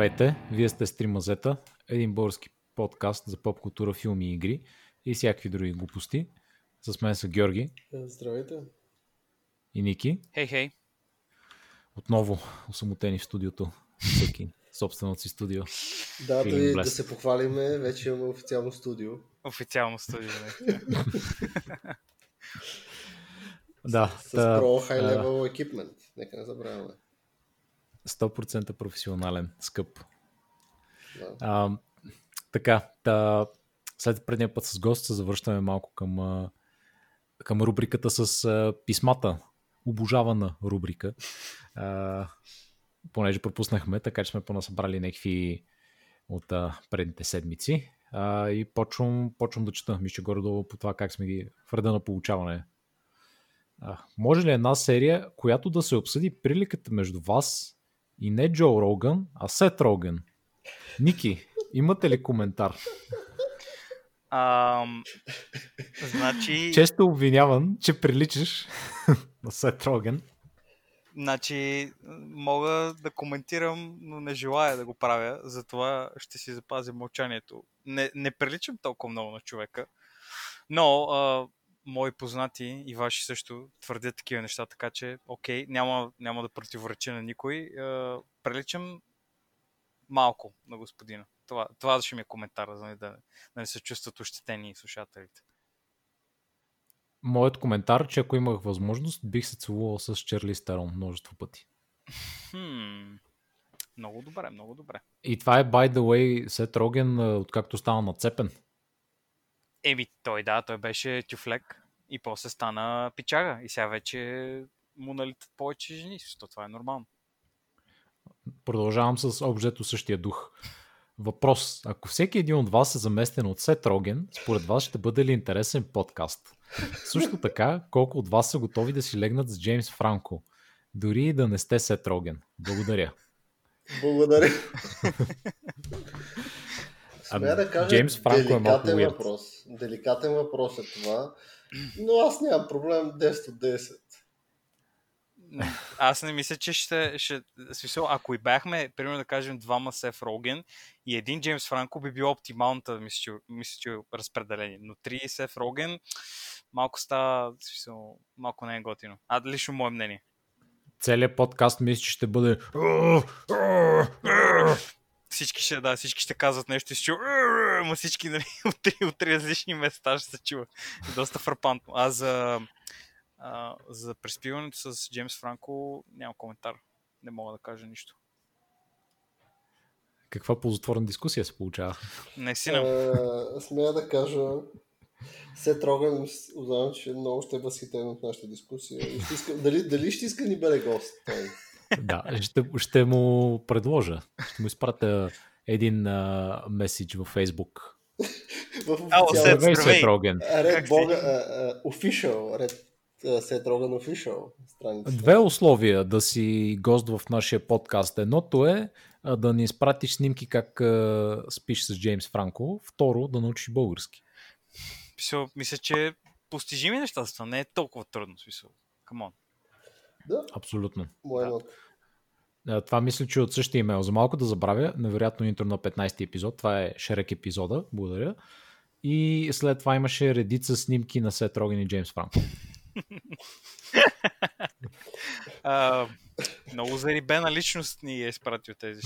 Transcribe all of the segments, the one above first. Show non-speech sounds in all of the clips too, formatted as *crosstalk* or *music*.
Здравейте, вие сте Стримазета, един български подкаст за поп култура, филми и игри и всякакви други глупости. С мен са Георги. Здравейте. И Ники. Хей, hey, хей. Hey. Отново осамотени в студиото. Всеки собственото си студио. Да, да, да се похвалиме, вече имаме официално студио. Официално студио, не. *laughs* да. С, с Pro High Level Equipment, нека не забравяме. 100% професионален, скъп. Да. А, така, та, след предния път с гост се завръщаме малко към, към рубриката с а, писмата. Обожавана рубрика. А, понеже пропуснахме, така че сме понасъбрали някакви от а, предните седмици. А, и почвам, почвам да чета, мисля горе-долу по това как сме ги в реда на получаване. А, може ли една серия, която да се обсъди приликата между вас и не Джо Роган, а Сет Роган? Ники, имате ли коментар? А, значи... Често обвиняван, че приличаш *laughs* на Сет Роген. Значи, мога да коментирам, но не желая да го правя, затова ще си запазя мълчанието. Не, не приличам толкова много на човека, но а, мои познати и ваши също твърдят такива неща, така че, окей, няма, няма да противореча на никой. А, приличам малко на господина. Това, това ще ми е коментар, за да, да не се чувстват ощетени слушателите. Моят коментар, че ако имах възможност, бих се целувал с Черли Стерон множество пъти. Хм, много добре, много добре. И това е, by the way, Сет Роген, откакто стана нацепен. Еми, той да, той беше тюфлек и после стана пичага и сега вече му налитат повече жени. То това е нормално. Продължавам с обжето същия дух. Въпрос. Ако всеки един от вас е заместен от Сет Роген, според вас ще бъде ли интересен подкаст? Също така, колко от вас са готови да си легнат с Джеймс Франко? Дори и да не сте Сет Роген. Благодаря. Благодаря. *laughs* Смея да кажа, Джеймс Франко е малко въпрос. Деликатен въпрос е това, но аз нямам проблем 10 от 10. Аз не мисля, че ще, ще смисъл, ако и бяхме, примерно да кажем, двама Сеф Роген и един Джеймс Франко би било оптималната, мисля, че, мисля, че разпределение. Но три Сеф Роген малко става, смисъл, малко не е готино. А лично мое мнение. Целият подкаст мисля, че ще бъде всички ще, да, всички ще казват нещо и ще ма всички нали, *laughs* от, три, от три различни места ще се чува. Доста фрапантно. А за а, за преспиването с Джеймс Франко няма коментар. Не мога да кажа нищо. Каква ползотворна дискусия се получава? Не си на. смея да кажа, се трогам, узнавам, че много ще е възхитен от нашата дискусия. Иска, дали, дали ще иска ни бъде гост? Той? Да, ще, ще му предложа. Ще му изпратя един меседж във Facebook. в официален. Ред Бога, official, ред Сет Роган Official страница. Две условия да си гост в нашия подкаст. Едното е да ни изпратиш снимки как спиш с Джеймс Франко. Второ, да научиш български. Мисля, мисля че постижими неща това не е толкова трудно. Смисъл. Come Да. Абсолютно. Да. Това мисля, че от същия имейл. За малко да забравя, невероятно интро на 15 епизод. Това е Шерек епизода. Благодаря. И след това имаше редица снимки на Сет Роген и Джеймс Франко много зарибена личност ни е изпратил тези.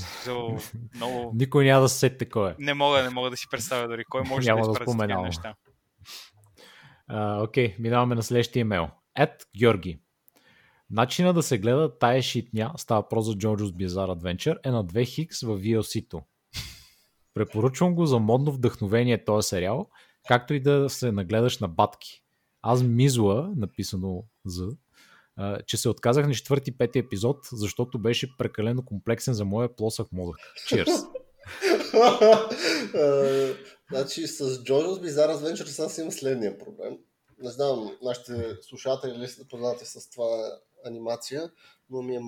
много... Никой няма да се сете кой е. Не мога, не мога да си представя дори кой може няма да изпрати да неща. Окей, okay, минаваме на следващия имейл. Ед Георги. Начина да се гледа тая шитня, става про за Jojo's Bizarre Adventure, е на 2 хикс в VLC-то. Препоръчвам го за модно вдъхновение този сериал, както и да се нагледаш на батки. Аз мизла, написано за, че се отказах на четвърти, пети епизод, защото беше прекалено комплексен за моя плосък мозък. Cheers! *laughs* значи с Jojo's Bizarre Adventure аз имам следния проблем. Не знам, нашите слушатели ли са познати с това анимация, но ми е,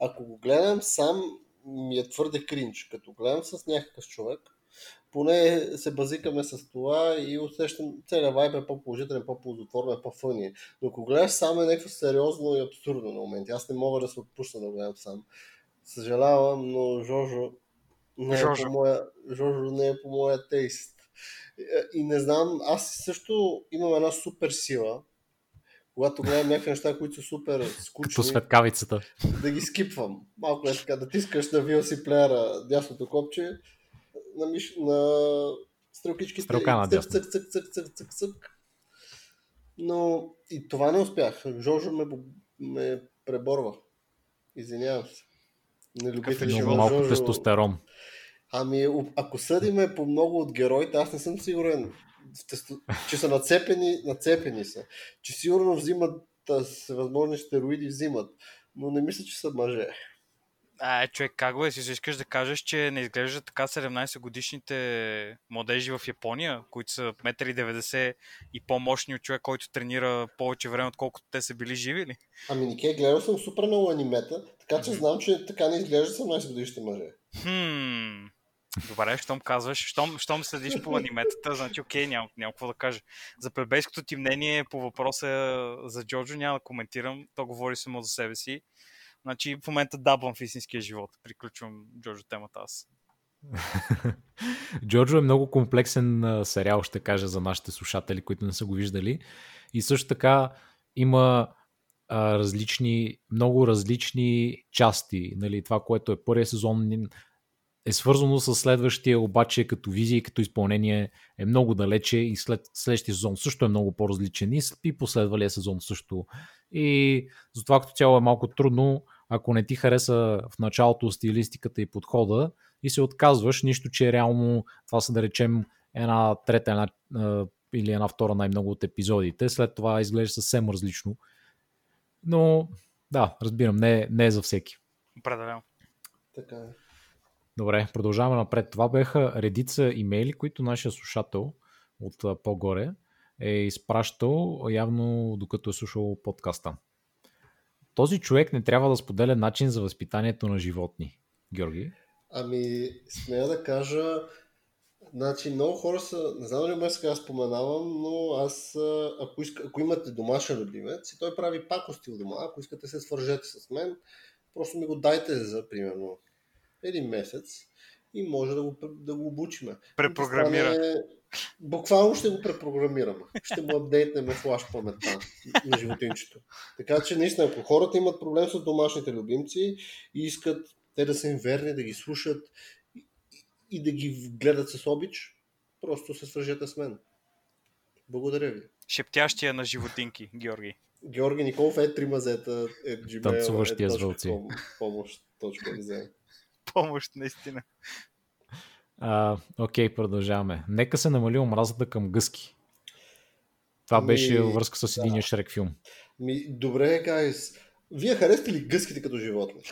ако го гледам сам, ми е твърде кринч. Като гледам с някакъв човек, поне се базикаме с това и усещам целият вайб е по-положителен, по-ползотворен, по-фъни. Но ако гледаш само е някакво сериозно и абсурдно на моменти. Аз не мога да се отпусна да гледам сам. Съжалявам, но Жожо Не е Жожо. по моя, Жожо не е по моя тейст. И не знам, аз също имам една супер сила, когато гледам някакви неща, които са супер Като скучни, светкавицата. да ги скипвам. Малко е така, да тискаш на VLC плеера дясното копче, на, миш... на стрелкичките. Стрелка и надясно. цък, цък, цък, цък, цък, цък. Но и това не успях. Жожо ме, ме преборва. Извинявам се. Не любители Много на малко Жожо. тестостерон. Ами, ако съдиме по много от героите, аз не съм сигурен, тесто- че са нацепени, нацепени са. Че сигурно взимат всевъзможни стероиди, взимат. Но не мисля, че са мъже. А, е, човек, как го е? Си искаш да кажеш, че не изглеждат така 17 годишните младежи в Япония, които са 1,90 м и по-мощни от човек, който тренира повече време, отколкото те са били живи ли? Ами, Нике, гледал съм супер много анимета, така че знам, че така не изглежда 18 годишните мъже. Хм. Добре, щом казваш, щом, щом следиш по аниметата, значи окей, няма, няма какво да кажа. За плебейското ти мнение по въпроса за Джоджо няма да коментирам, то говори само за себе си. Значи в момента дабвам в истинския живот. Приключвам Джоджо темата аз. *laughs* Джорджо е много комплексен сериал, ще кажа за нашите слушатели, които не са го виждали. И също така има различни, много различни части. Нали, това, което е първия сезон е свързано с следващия, обаче като визия и като изпълнение е много далече и след следващия сезон също е много по-различен и, и последвалия сезон също. И затова като цяло е малко трудно, ако не ти хареса в началото стилистиката и подхода и се отказваш, нищо, че реално това са да речем една трета една, или една втора най-много от епизодите, след това изглежда съвсем различно. Но да, разбирам, не, е- не е за всеки. Определено. Така е. Добре, продължаваме напред. Това бяха редица имейли, които нашия слушател от по-горе е изпращал явно докато е слушал подкаста. Този човек не трябва да споделя начин за възпитанието на животни. Георги? Ами, смея да кажа, значи много хора са, не знам дали ме сега споменавам, но аз, ако, иска, ако имате домашен любимец и той прави пакости у дома, ако искате се свържете с мен, просто ми го дайте за примерно един месец и може да го, да го обучиме. Препрограмира. Стане- Буквално ще го препрограмираме. Ще му апдейтнем флаш паметта на животинчето. Така че наистина, ако хората имат проблем с домашните любимци и искат те да са им верни, да ги слушат и, и да ги гледат с обич, просто се свържете с мен. Благодаря ви. Шептящия на животинки, Георги. Георги Николов е три мазета, е gmail, Танцуващия е с вълци. помощ, точка. Помощ, наистина. А, окей, продължаваме. Нека се намали омразата към гъски. Това Ами, беше във връзка с единия Шрек филм. Ми, добре, гайс. Вие харесате ли гъските като животни?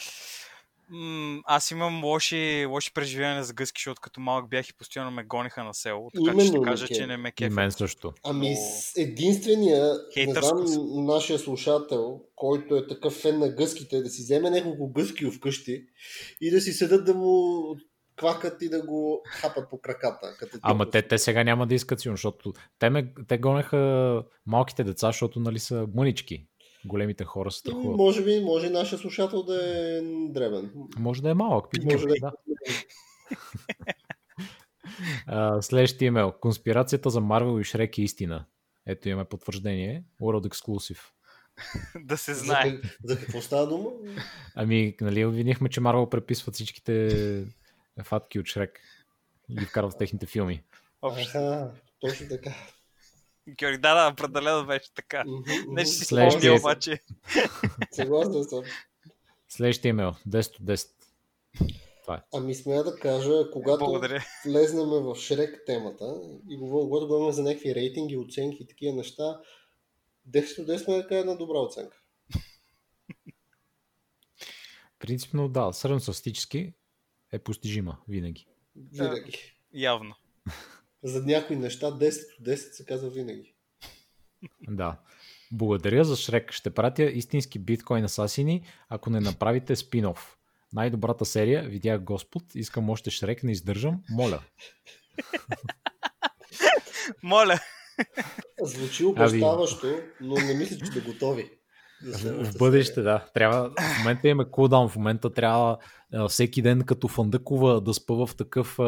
М, аз имам лоши, лоши преживявания за гъски, защото като малък бях и постоянно ме гониха на село. Така че Именно, ще кажа, че не ме И кефят. мен също. Ами единствения, не Хейтърско знам, нашия слушател, който е такъв фен на гъските, да си вземе няколко гъски вкъщи и да си седат да му квакат и да го хапат по краката. Като Ама те, те сега няма да искат сигурно, защото те, ме, те гонеха малките деца, защото нали са мънички. Големите хора Ами, страхуват. може би, може и нашия слушател да е дребен. Може да е малък. питай Може да е. *laughs* А, следващия имейл. Конспирацията за Марвел и Шрек е истина. Ето имаме потвърждение. World Exclusive. *laughs* да се За, знае. как- за какво става дума? Ами, нали, обвинихме, че Марвел преписват всичките фатки от Шрек и ги вкарват в техните филми. Аха, точно така. Георги, да, да, определено беше така. Не ще си спомня е- обаче. Съгласен съм. Следващия имейл. 10 от 10. Ами смея да кажа, когато Благодаря. влезнем в Шрек темата и говорим, когато говорим за някакви рейтинги, оценки и такива неща, 10 от 10 сме да кажа една добра оценка. Принципно, да, средностатистически е постижима винаги. Винаги. Явно. За някои неща 10 от 10 се казва винаги. Да. Благодаря за Шрек. Ще пратя истински биткоин асасини, ако не направите спин-оф. Най-добрата серия, видях Господ, искам още Шрек, не издържам, моля. Моля. Звучи обещаващо, но не мисля, че сте готови. В бъдеще, да. Трябва, в момента имаме кулдаун, в момента трябва всеки ден като фандъкова да спъва в такъв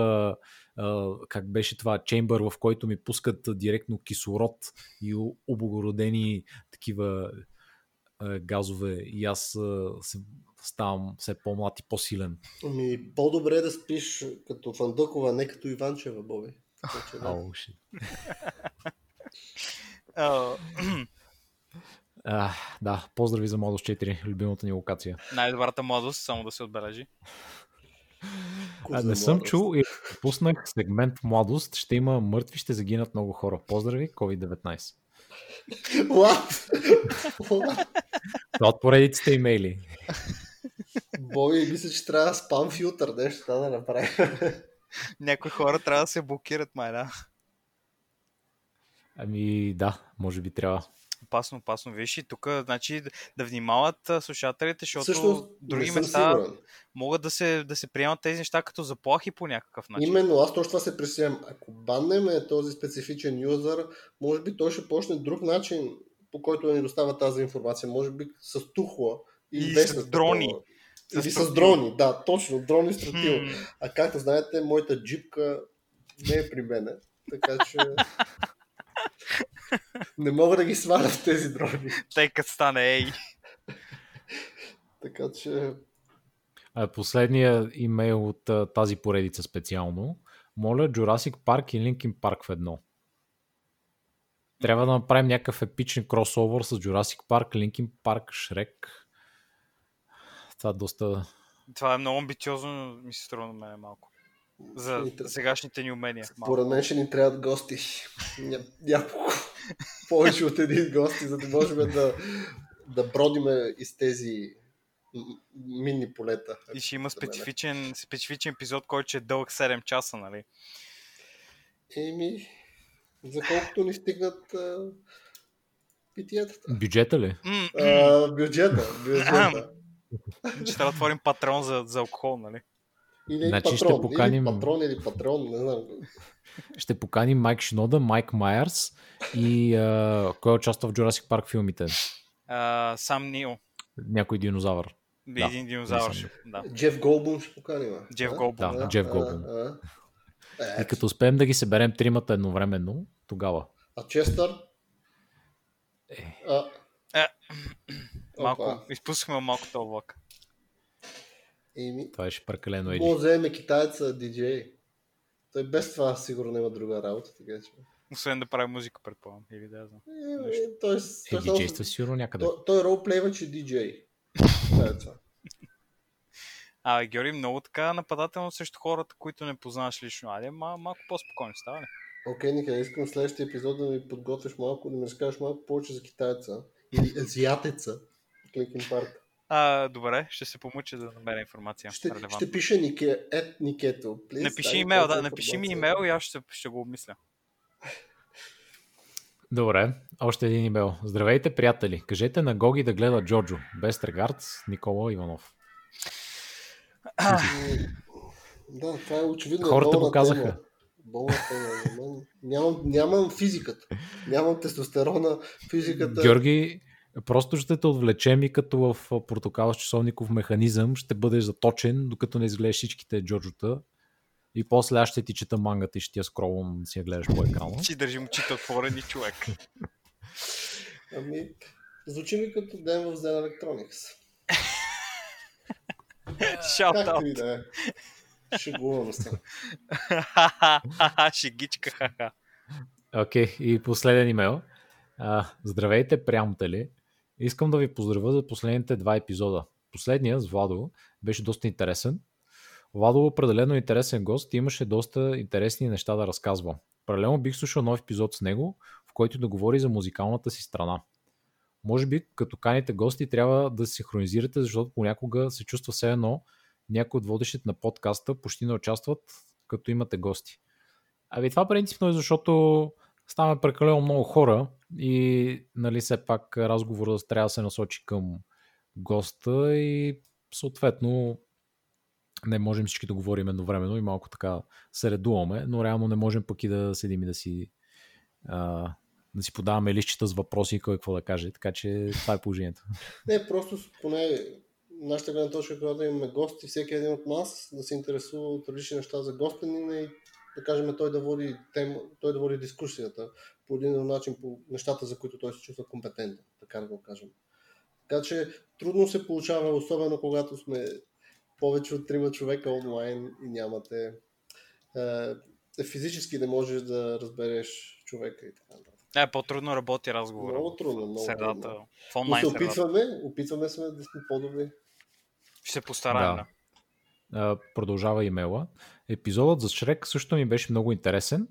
как беше това, чембър, в който ми пускат директно кислород и облагородени такива а, газове и аз а, се, ставам все по-млад и по-силен. Ами, по-добре е да спиш като Фандъкова, не като Иванчева, Боби. Ау, oh, *laughs* Uh, да, поздрави за Младост 4, любимата ни локация. Най-добрата младост, само да се отбележи. А, не съм чул и пуснах сегмент Младост. Ще има мъртви, ще загинат много хора. Поздрави, COVID-19. Това от поредиците имейли. Боби, мисля, че трябва спам филтър, нещо да направи. Някои хора трябва да се блокират, май, да. Ами да, може би трябва. Опасно, опасно. Виж и тук, значи, да внимават слушателите, защото Всъщност, други места сигурен. могат да се, да се приемат тези неща като заплахи по някакъв начин. Именно, аз точно това се пресявам. Ако баннем този специфичен юзър, може би той ще почне друг начин, по който да ни достава тази информация. Може би с тухла и, и с дрони. Такова. Или с дрони, да, точно, дрони стратил. А както знаете, моята джипка не е при мене, така че *laughs* не мога да ги сваля в тези дрони. Тъй като стане ей. така че... Последния имейл от тази поредица специално. Моля Jurassic Park и Linkin Park в едно. Трябва да направим някакъв епичен кросовър с Jurassic Park, Linkin Park, Shrek. Това доста... Това е много амбициозно, ми се струва на мен малко. За сегашните ни умения. Според мен ще ни трябват гости. Няколко. Повече от един гости, за да можем да, да бродиме из тези минни полета. И ще има специфичен, специфичен епизод, който ще е дълъг 7 часа, нали? Еми, за колкото ни стигнат а, питиетата. Бюджета ли? А, бюджета, бюджета. Ще трябва да отворим патрон за, за алкохол, нали? Или значи патрон, ще поканим... или патрон, или патрон, не знам. Ще поканим Майк Шинода, Майк Майерс и а, кой участва в Jurassic Park филмите? Uh, сам Нил. Някой динозавър. Един да, динозавър. Да. Джеф Голбун ще поканим. Джеф Голбун. Да, да, Джеф Голбун. И като успеем да ги съберем тримата едновременно, тогава. А Честър? Е. А... Е. Малко, изпускахме малко този влак. Еми, това беше прекалено еди. Може да вземе китайца диджей. Той без това сигурно има друга работа, така че. Освен да прави музика, предполагам. Или да знам. Е, е, той, е, диджейства сигурно някъде. Той, той ролплейваше диджей. *laughs* Това е това. А, Георги, много така нападателно срещу хората, които не познаваш лично. Айде, мал, малко по-спокойно става ли? Окей, okay, Ника, искам следващия епизод да ми подготвиш малко, да ми разкажеш малко повече за китайца. Или азиатеца. Кликин парк. А, добре, ще се помуча да намеря информация. Ще, ще пише Нике, ет Никето. Please, напиши имейл, да, напиши ми имейл и аз ще, ще го обмисля. Добре, още един имейл. Здравейте, приятели. Кажете на Гоги да гледа Джорджо. Без регард, Никола Иванов. да, това е очевидно. Хората го казаха. Нямам, нямам физиката. Нямам тестостерона, физиката. Георги, Просто ще те отвлечем и като в портокала с часовников механизъм ще бъдеш заточен, докато не изгледаш всичките джорджота. И после аз ще ти чета мангата и ще ти я скролвам, си я гледаш по екрана. Ти държим очите отворени човек. Ами, звучи ми като ден в Zen Electronics. Shout и да е. Шегувам се. Шегичка, Окей, okay, и последен имейл. А, здравейте, приятели. Искам да ви поздравя за последните два епизода. Последния с Владо беше доста интересен. Владо определено интересен гост и имаше доста интересни неща да разказва. Паралелно бих слушал нов епизод с него, в който да говори за музикалната си страна. Може би, като каните гости, трябва да се синхронизирате, защото понякога се чувства все едно някои от водещите на подкаста почти не участват, като имате гости. Ами това принципно е защото ставаме прекалено много хора и нали все пак разговорът трябва да се насочи към госта и съответно не можем всички да говорим едновременно и малко така се редуваме, но реално не можем пък и да седим и да си а, да си подаваме листчета с въпроси и кой какво да каже. Така че това е положението. Не, просто поне нашата гледна точка, когато имаме гости, всеки един от нас да се интересува от различни неща за гостенина и да кажем той да води тем, той да води дискусията по един начин по нещата, за които той се чувства компетентен, така да го кажем. Така че трудно се получава, особено когато сме повече от трима човека онлайн и нямате е, физически не можеш да разбереш човека и така нататък. Е, по-трудно работи разговор. Много трудно, много Средата. трудно. В онлайн Но се опитваме, опитваме сме да сме по-добри. Ще се постараем. Да. Да. А, продължава имейла. Епизодът за Шрек също ми беше много интересен.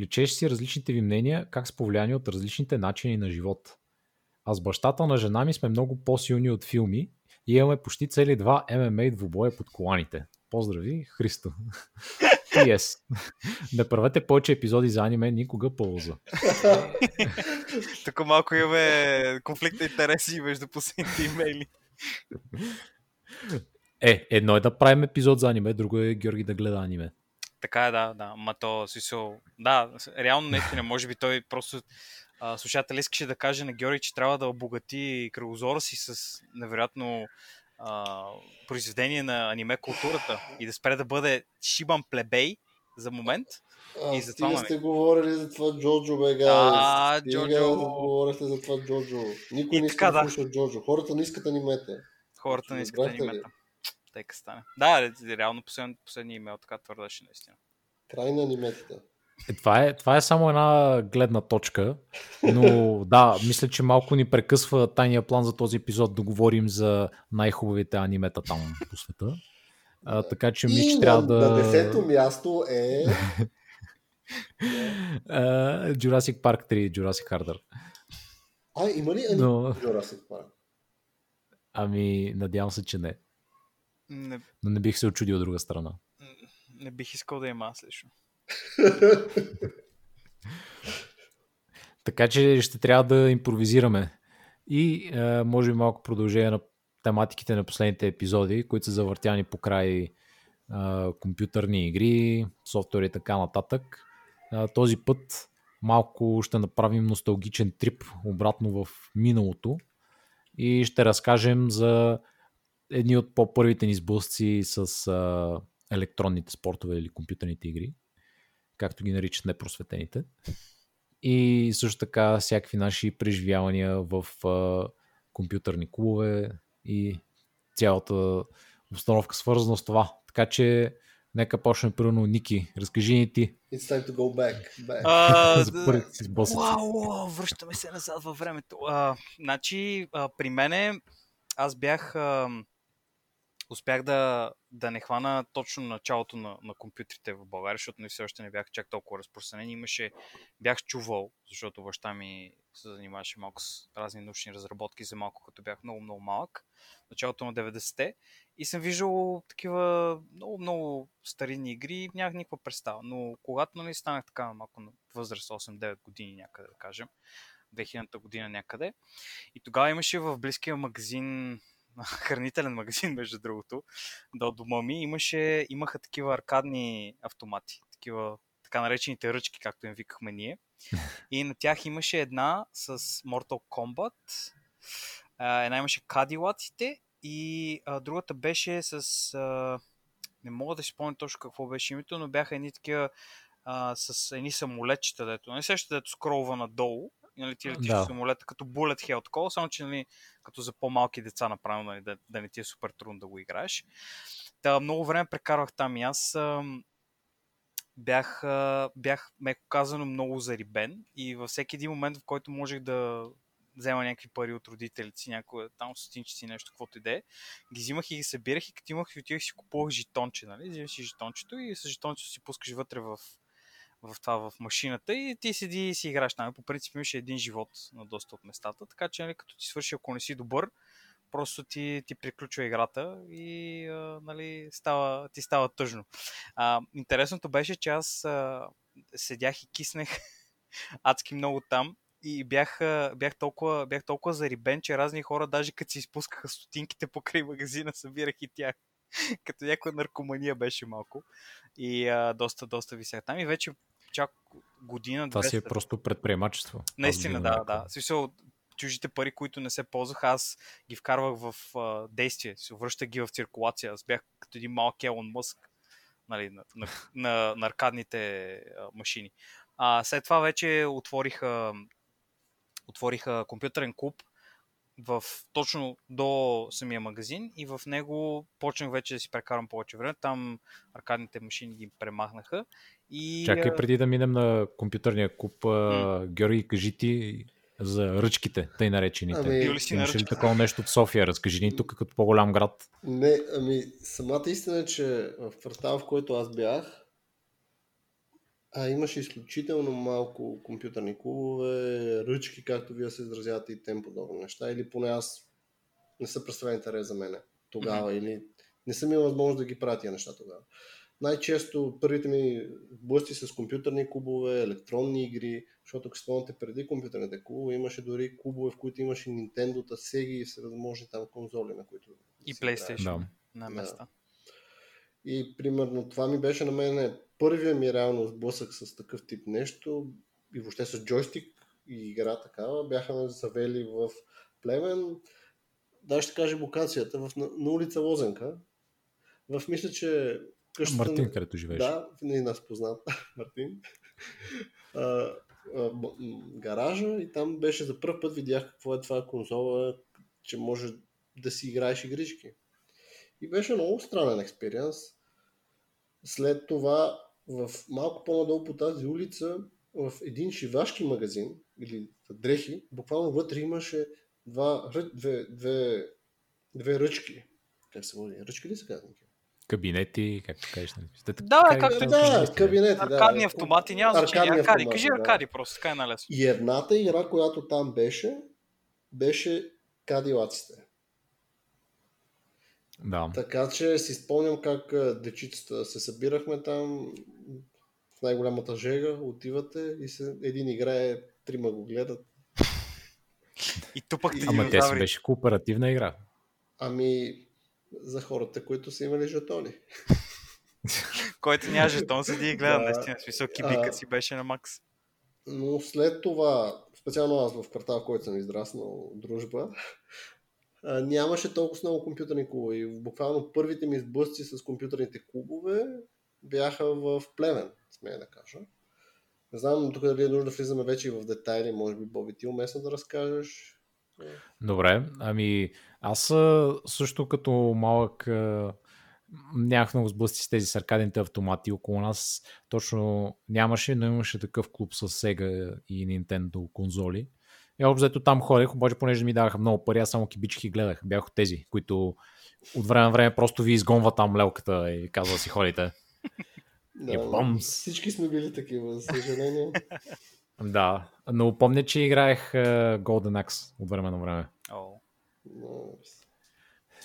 Личеше си различните ви мнения, как са повлияни от различните начини на живот. А с бащата на жена ми сме много по-силни от филми и имаме почти цели два ММА двубоя под коланите. Поздрави, Христо. Yes. Не правете повече епизоди за аниме никога полза. Тук малко имаме конфликт на интереси между последните имейли. Е, едно е да правим епизод за аниме, друго е Георги да гледа аниме. Така е, да, да. Ма то, смисъл, да, реално наистина, *laughs* може би той просто а, слушател искаше да каже на Георги, че трябва да обогати кръгозора си с невероятно а, произведение на аниме културата и да спре да бъде шибан плебей за момент. А, И за това, сте говорили за това Джоджо, бе. А, Джоджо. говорихте за това Джоджо. Никой И не така, иска да да. слуша Джоджо. Хората не искат анимете. Хората не искат анимета. Тека стане. Да, ре- реално послед, последния имейл така твърдеше наистина. Край на аниметите. Е, това, е, това е само една гледна точка, но *laughs* да, мисля, че малко ни прекъсва тайния план за този епизод да говорим за най-хубавите анимета там по света. А, така че мисля, И че трябва да... на десето място е... *laughs* А, Jurassic Park 3, Jurassic Harder. А, има ли Но, Jurassic Park? ами, надявам се, че не. Не, Но не бих се очудил от друга страна. не бих искал да има аз лично. *laughs* Така че ще трябва да импровизираме. И е, може би малко продължение на тематиките на последните епизоди, които са завъртяни по край е, компютърни игри, софтуер и така нататък. Е, този път малко ще направим носталгичен трип обратно в миналото и ще разкажем за едни от по-първите ни сблъсци с е, електронните спортове или компютърните игри, както ги наричат непросветените и също така всякакви наши преживявания в а, компютърни клубове и цялата обстановка свързана с това. Така че нека почнем първо Ники. Разкажи ни ти It's time to go back. back. А, *laughs* за първите си. Вау, вау, връщаме се назад във времето. А, значи, а, при мене аз бях. А, успях да, да не хвана точно началото на, на компютрите в България, защото не все още не бях чак толкова разпространени. Имаше, бях чувал, защото баща ми се занимаваше малко с разни научни разработки за малко, като бях много, много малък, началото на 90-те. И съм виждал такива много, много старинни игри, нямах никаква представа. Но когато нали, станах така малко на възраст 8-9 години някъде, да кажем, 2000-та година някъде, и тогава имаше в близкия магазин, *laughs* хранителен магазин, между другото, до дома ми, имаше, имаха такива аркадни автомати, такива така наречените ръчки, както им викахме ние. *laughs* И на тях имаше една с Mortal Kombat, една имаше Кадилаците и а, другата беше с... А, не мога да си спомня точно какво беше името, но бяха едни такива а, с едни самолетчета, дето. Не сещате, дето скролва надолу. Нали, ти летиш Да. да. самолета като Bullet Hell, такова, само че нали, като за по-малки деца направено, нали, да, да не ти е супер трудно да го играеш. Та, много време прекарвах там и аз бях, а, бях, меко казано, много зарибен и във всеки един момент, в който можех да взема някакви пари от родителите си, някоя там стотинчици, нещо, каквото и да е, ги взимах и ги събирах и като имах и отивах си купувах жетонче, нали? Взимаш си жетончето и с жетончето си пускаш вътре в, в това, в машината и ти седи и си играш там. По принцип имаше един живот на доста от местата, така че нали, като ти свърши, ако не си добър, просто ти, ти приключва играта и а, нали, става, ти става тъжно. А, интересното беше, че аз а, седях и киснех *laughs* адски много там и бях, бях, толкова, бях толкова зарибен, че разни хора, даже като си изпускаха стотинките покрай магазина, събирах и тях. *laughs* като някаква наркомания беше малко. И а, доста, доста висях там. И вече чак година, Това си е просто предприемачество. Наистина, да, да. смисъл, чужите пари, които не се ползвах, аз ги вкарвах в а, действие, се връщах ги в циркулация. Аз бях като един малък Елон Мъск нали, на, на, на, на аркадните а, машини. А, след това вече отвориха, отвориха компютърен клуб в, точно до самия магазин и в него почнах вече да си прекарам повече време. Там аркадните машини ги премахнаха. И, Чакай преди да минем на компютърния куп, а, Георги, кажи ти за ръчките, тъй наречените. Ами, Бил ли си на Имаш ли такова нещо в София? Разкажи ни тук като по-голям град. Не, ами самата истина е, че в квартал, в който аз бях, а имаше изключително малко компютърни клубове, ръчки, както вие се изразявате и тем подобни неща, или поне аз не са представя интерес за мене тогава, или не съм имал възможност да ги правя тия неща тогава. Най-често първите ми блъсти с компютърни клубове, електронни игри, защото ако спомняте преди компютърните клубове имаше дори клубове, в които имаше Nintendo, Sega и всевъзможни там конзоли, на които И. PlayStation Да. на Да. И примерно това ми беше на мен първия ми реално сблъсък с такъв тип нещо и въобще с джойстик и игра такава. Бяха ме завели в Племен, даже ще кажа локацията, в, на, на улица Лозенка. В мисля, че къщата... Мартин, където живееш. Да, не нас познат, *laughs* Мартин. А, а, гаража и там беше за първ път видях какво е това конзола, че може да си играеш игрички. И беше много странен експириенс. След това в малко по-надолу по тази улица в един шивашки магазин или дрехи, буквално вътре имаше два, две, две, две ръчки. Как се води? Ръчки ли се казват? Кабинети, както кажеш. нали? Да, както- са Да, кабинети, кабинети. Аркадни да. автомати, няма значение. Аркади, автомати, кажи да. аркади просто, така е най-лесно. И едната игра, която там беше, беше кадилаците. Да. Така че си спомням как дечицата се събирахме там в най-голямата жега, отивате и се, един играе, трима го гледат. И тупахте И- Ама тя си беше кооперативна игра. Ами за хората, които са имали жетони. Който няма жетон, седи и гледа. Да. Наистина, смисъл кибика А. си беше на макс. Но след това, специално аз в квартал, в който съм израснал, дружба, нямаше толкова много компютърни клубове. И буквално първите ми сблъсъци с компютърните клубове бяха в Плевен, смея да кажа. Не знам тук дали е нужда да влизаме вече и в детайли, може би Боби ти уместно да разкажеш. Добре, ами аз също като малък нямах много сблъсъци с тези с аркадните автомати. Около нас точно нямаше, но имаше такъв клуб с Sega и Nintendo конзоли. И общо взето там ходех, обаче понеже ми даваха много пари, аз само кибички гледах. Бях от тези, които от време на време просто ви изгонва там лелката и казва да си ходите. И бамс. всички сме били такива, за съжаление. Да, но помня, че играех а, Golden Axe от време на време. Но,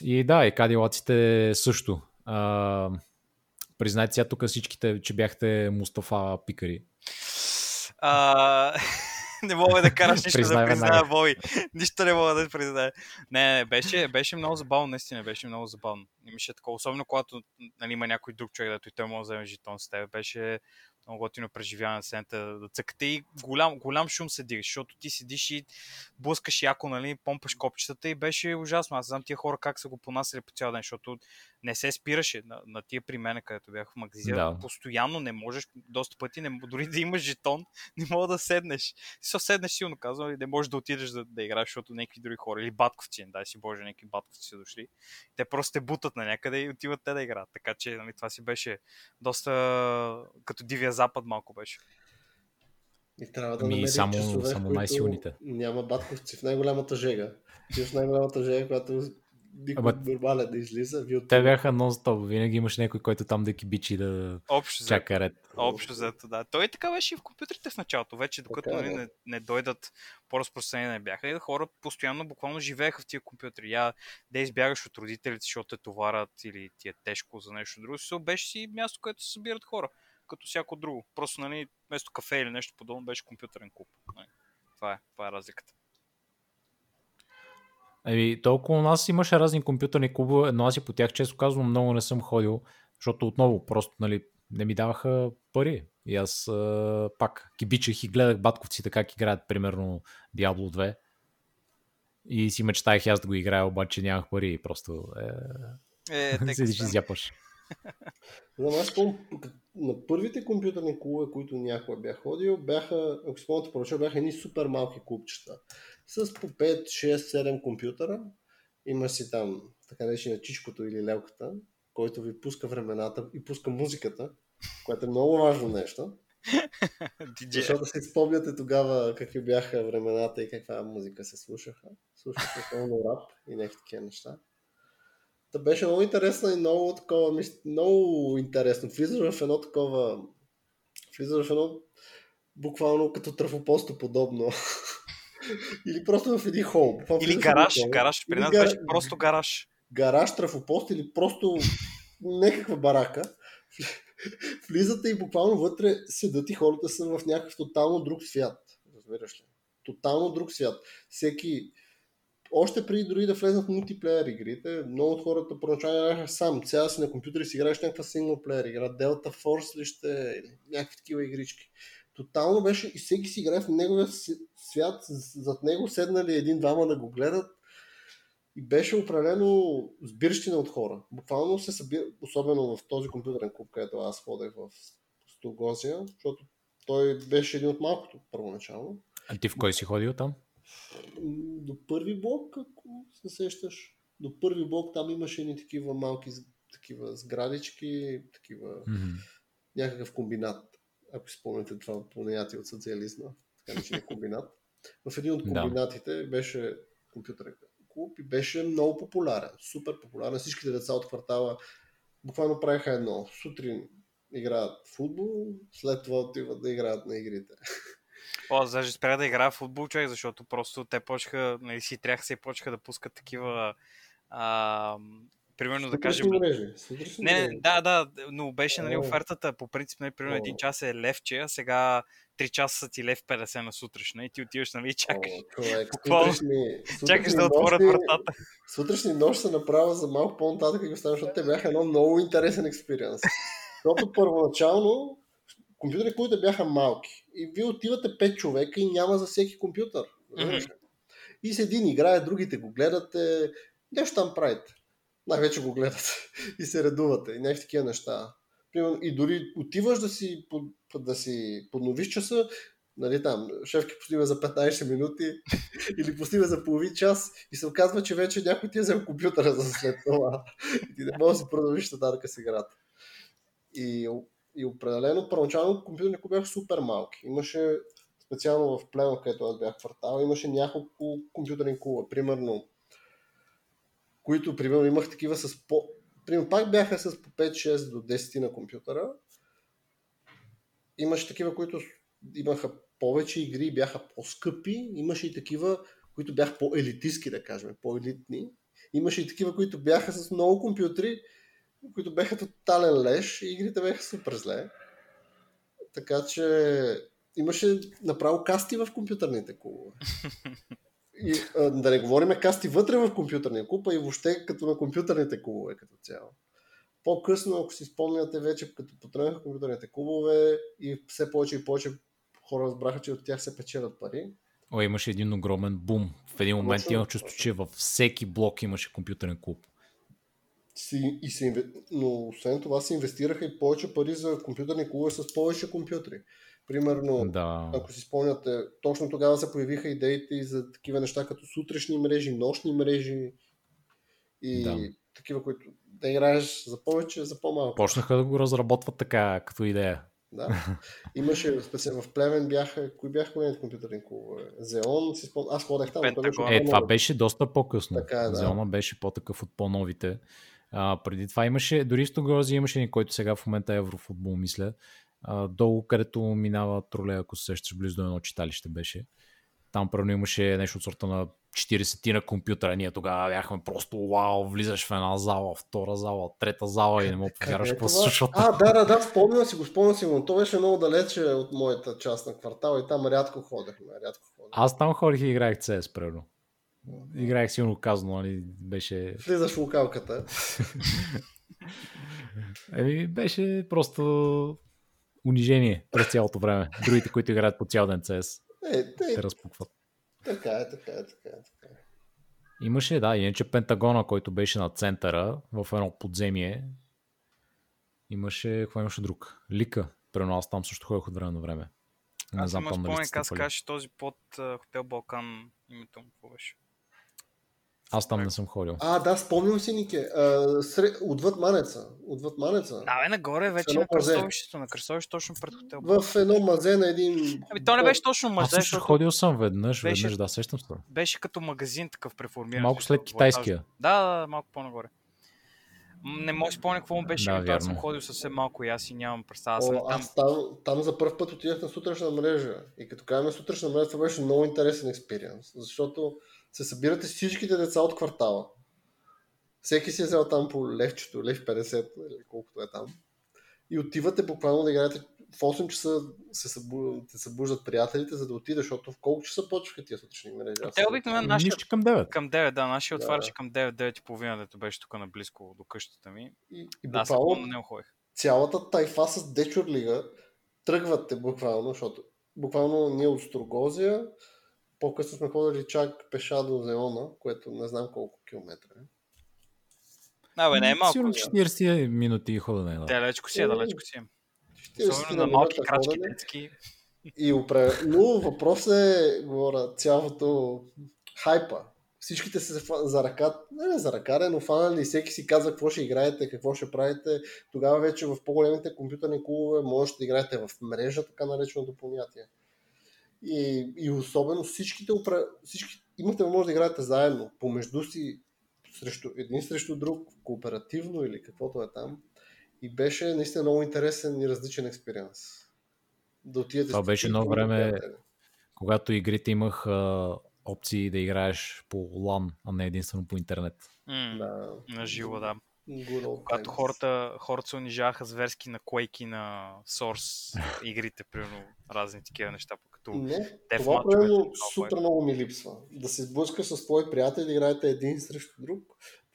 И да, и кадилаците също. А, признайте сега тук всичките, че бяхте Мустафа Пикари. А, *laughs* *laughs* не мога да караш нищо да призная. Бой. Нищо не мога да призная. Не, не, беше, беше много забавно, наистина беше много забавно. Имаше такова, особено когато нали, има някой друг човек, да и той може да вземе жетон с теб. Беше много готино преживяване на сцената да цъкате и голям, голям шум се дигаш, защото ти седиш и блъскаш яко, нали, помпаш копчетата и беше ужасно. Аз знам тия хора как са го понасяли по цял ден, защото не се спираше на, на тия при мен, където бях в магазина. Да. Постоянно не можеш, доста пъти, не, дори да имаш жетон, *laughs* не мога да седнеш. Си седнеш силно казвам и не можеш да отидеш да, да играеш, защото някакви други хора или батковци, дай си Боже, някакви батковци са дошли. Те просто те бутат на някъде и отиват те да играят. Така че нали, това си беше доста като дивия запад малко беше. И трябва да Ами, намерим само- часове, само най-силните. Няма батковци в най-голямата жега. Ти в най-голямата жега, която никой Ама- нормален да излиза. Вие Те бяха нон-стоп. Винаги имаш някой, който там да кибичи да Общо чака ред. Общо взето, да. Той така беше и в компютрите в началото. Вече докато Така е, нали, да. не, не дойдат по-разпространени не бяха. И хора постоянно буквално живееха в тия компютри. Я да избягаш от родителите, защото те товарят или ти е тежко за нещо друго. Се беше си място, където се събират хора. Като всяко друго. Просто нали, вместо кафе или нещо подобно беше компютърен клуб. Нали. Това е, това е разликата. Ами, толкова у нас имаше разни компютърни клубове, но аз и по тях често казвам много не съм ходил, защото отново просто нали, не ми даваха пари. И аз а, пак кибичах и гледах батковците как играят примерно Diablo 2. И си мечтаях аз да го играя, обаче нямах пари и просто е, е, *laughs* седиш и зяпаш. Знам, аз спомням, на първите компютърни клубове, които някога бях ходил, бяха, ако спомняте, поръча, бяха едни супер малки клубчета. С по 5, 6, 7 компютъра. Има си там така наречена чичкото или лелката, който ви пуска времената и пуска музиката, което е много важно нещо. *laughs* Защото си спомняте тогава какви бяха времената и каква музика се слушаха. Слушаха само рап и някакви такива неща. Та беше много интересно и много такова, много интересно. Влизаш в едно такова, влизаш в едно буквално като трафопосто подобно. *laughs* или просто в един хол. Или гараж, гараж. При нас беше просто гараж. Гараж, трафопост или просто някаква барака. Влизате и буквално вътре седат и хората са в някакъв тотално друг свят. Разбираш ли? Тотално друг свят. Всеки, още преди дори да влезнат мултиплеер игрите, много от хората първоначално играха сам. Цяла си на компютър и си играеш някаква синглплеер игра, Delta Force ли ще, някакви такива игрички. Тотално беше и всеки си играе в неговия свят, зад него седнали един-двама да го гледат и беше определено сбирщина от хора. Буквално се събира, особено в този компютърен клуб, където аз ходех в Стогозия, защото той беше един от малкото първоначално. А ти в кой си ходил там? До първи блок, ако се сещаш. До първи блок там имаше едни такива малки такива сградички, такива mm-hmm. някакъв комбинат, ако спомняте това понятие от социализма, така че *laughs* комбинат. В един от комбинатите да. беше компютърен клуб и беше много популярен, супер популярен. Всичките деца от квартала буквално правиха едно. Сутрин играят футбол, след това отиват да играят на игрите. О, даже спря да играя в футбол, човек, защото просто те почнаха, нали си трябва се почнаха да пускат такива а, примерно да кажем... Мрежи. Не, не, да, да, но беше нали, офертата по принцип, нали, примерно един час е левче, а сега 3 часа са ти лев 50 на сутрешна и ти отиваш, нали, и чакаш. О, човек, *laughs* *laughs* сутрешни, чакаш да отворят вратата. Сутрешни нощ се направя за малко по-нататък и го защото те бяха едно много интересен експириенс. *laughs* Защото първоначално компютри, които бяха малки. И вие отивате 5 човека и няма за всеки компютър. Mm-hmm. И с един играе, другите го гледате, нещо там правите. Най-вече го гледате *laughs* и се редувате и някакви такива неща. Примерно, и дори отиваш да си, да си подновиш часа, нали там, шефки постига за 15 минути *laughs* или постига за половин час и се оказва, че вече някой ти е взел компютъра за след това. *laughs* И ти не можеш да си продължиш татарка с играта. И и определено, първоначално компютърните бяха супер малки. Имаше специално в Плено, където аз бях квартал, имаше няколко компютърни клуба. Примерно, които, примерно, имах такива с по... Примерно, пак бяха с по 5-6 до 10 на компютъра. Имаше такива, които имаха повече игри, бяха по-скъпи. Имаше и такива, които бяха по-елитистки, да кажем, по-елитни. Имаше и такива, които бяха с много компютри, които бяха тотален леш и игрите бяха супер зле. Така че имаше направо касти в компютърните клубове. И, а, да не говорим касти вътре в компютърния клуб, а и въобще като на компютърните клубове като цяло. По-късно, ако си спомняте вече, като потръгнаха компютърните клубове и все повече и повече хора разбраха, че от тях се печелят пари. О, имаше един огромен бум. В един момент имах чувство, че във всеки блок имаше компютърен клуб си, и се, но освен това се инвестираха и повече пари за компютърни клубове с повече компютри. Примерно, да. ако си спомняте, точно тогава се появиха идеите и за такива неща като сутрешни мрежи, нощни мрежи и да. такива, които да играеш за повече, за по-малко. Почнаха да го разработват така, като идея. Да. Имаше в Племен бяха, кои бяха големите компютърни клубове? Зеон, си спом... аз ходех там. Е, това беше доста по-късно. Така, е, да. Зеона беше по-такъв от по-новите. А, преди това имаше, дори в Тогози имаше един, който сега в момента е Еврофутбол, мисля. А, долу, където минава троле, ако се сещаш, близо до едно читалище беше. Там първо имаше нещо от сорта на 40 ти на компютъра. Ние тогава бяхме просто вау, влизаш в една зала, втора зала, трета зала и не мога повярваш какво се случва. А, да, да, да, спомням си го, спомням си го, но то беше много далече от моята част на квартал и там рядко ходехме. Рядко ходехме. Аз там ходих и играех CS, примерно. Играех силно казано, нали? Беше... Влизаш в локалката. Еми, беше просто унижение през цялото време. Другите, които играят по цял ден CS, Е, те, те разпукват. така е, така е, така е. Така е. Имаше, да, иначе Пентагона, който беше на центъра, в едно подземие. Имаше, какво имаше друг? Лика. Прено аз там също ходех от време на време. Не Аз знам имам спомен, казваш този под Хотел Балкан, името му, какво беше? Аз там не съм ходил. А, да, спомням си, Нике. А, сред, отвъд Манеца. Отвъд Манеца. Да, бе, нагоре, вече на кръстовището, на кръстовището точно пред Хотел. В едно мазе на един... Ами то не беше точно Аз мазе, също защото ходил съм веднъж, беше- веднъж, да, сещам се. беше като магазин такъв преформиран. Малко след китайския. Да, да, да, малко по-нагоре. Не мога да спомня какво му беше Да, името, аз съм ходил съвсем малко и аз и нямам представа. Аз съм О, там. аз там, там за първ път отидах на сутрешна мрежа. И като казваме сутрешна мрежа, това беше много интересен експириенс. Защото се събирате всичките деца от квартала. Всеки си е взел там по левчето, лев 50 или колкото е там. И отивате буквално да играете в 8 часа се събу... те събуждат приятелите, за да отидеш, защото в колко часа почваха тия сутрешни мрежи? Те не обикновено нашия Нищо към 9. към 9, да, нашия Да. отваряше към 9, 9 и половина, дето беше тук наблизко до къщата ми. И, и Да, буквално на него ходех. цялата тайфа с Дечур Лига тръгвате буквално, защото буквално ние от Строгозия по-късно сме ходили чак пеша до Зеона, което не знам колко километра е. А, бе, не е малко. Сигурно да. 40 минути ходене. Да. Далечко си е, далечко си е. 40 Особено на малки крачки ходене. детски. И опре... Но въпросът е, говоря, цялото хайпа. Всичките се за ръка, не, не за ръка, но фанали, всеки си казва какво ще играете, какво ще правите. Тогава вече в по-големите компютърни клубове можете да играете в мрежа, така нареченото понятие. И, и особено всичките, упра- всички, имате възможност да играете заедно, помежду си, срещу, един срещу друг, кооперативно или каквото е там. И беше наистина много интересен и различен експириенс. Да отидете Това с беше едно време- приятели. Когато игрите имах а, опции да играеш по LAN, а не единствено по интернет. М, Да. На живо, да. Когато хората, хората се унижаваха зверски на Quake и на Source *laughs* игрите, примерно разни такива неща, като Не, това примерно много супер много ми липсва. Да се сблъскаш с твои приятели, да играете един срещу друг.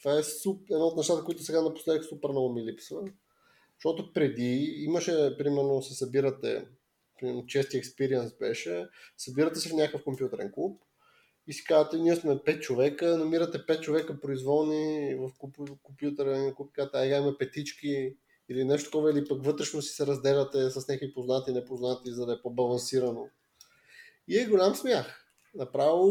Това е суп, едно от нещата, които сега напоследък супер много ми липсва. Защото преди имаше, примерно, се събирате, примерно, чести експириенс беше, събирате се в някакъв компютърен клуб и си казвате, ние сме 5 човека, намирате 5 човека произволни в куп- компютърен клуб, казвате, ай, имаме петички или нещо такова, или пък вътрешно си се разделяте с някакви познати и непознати, за да е по-балансирано. И е голям смях. Направо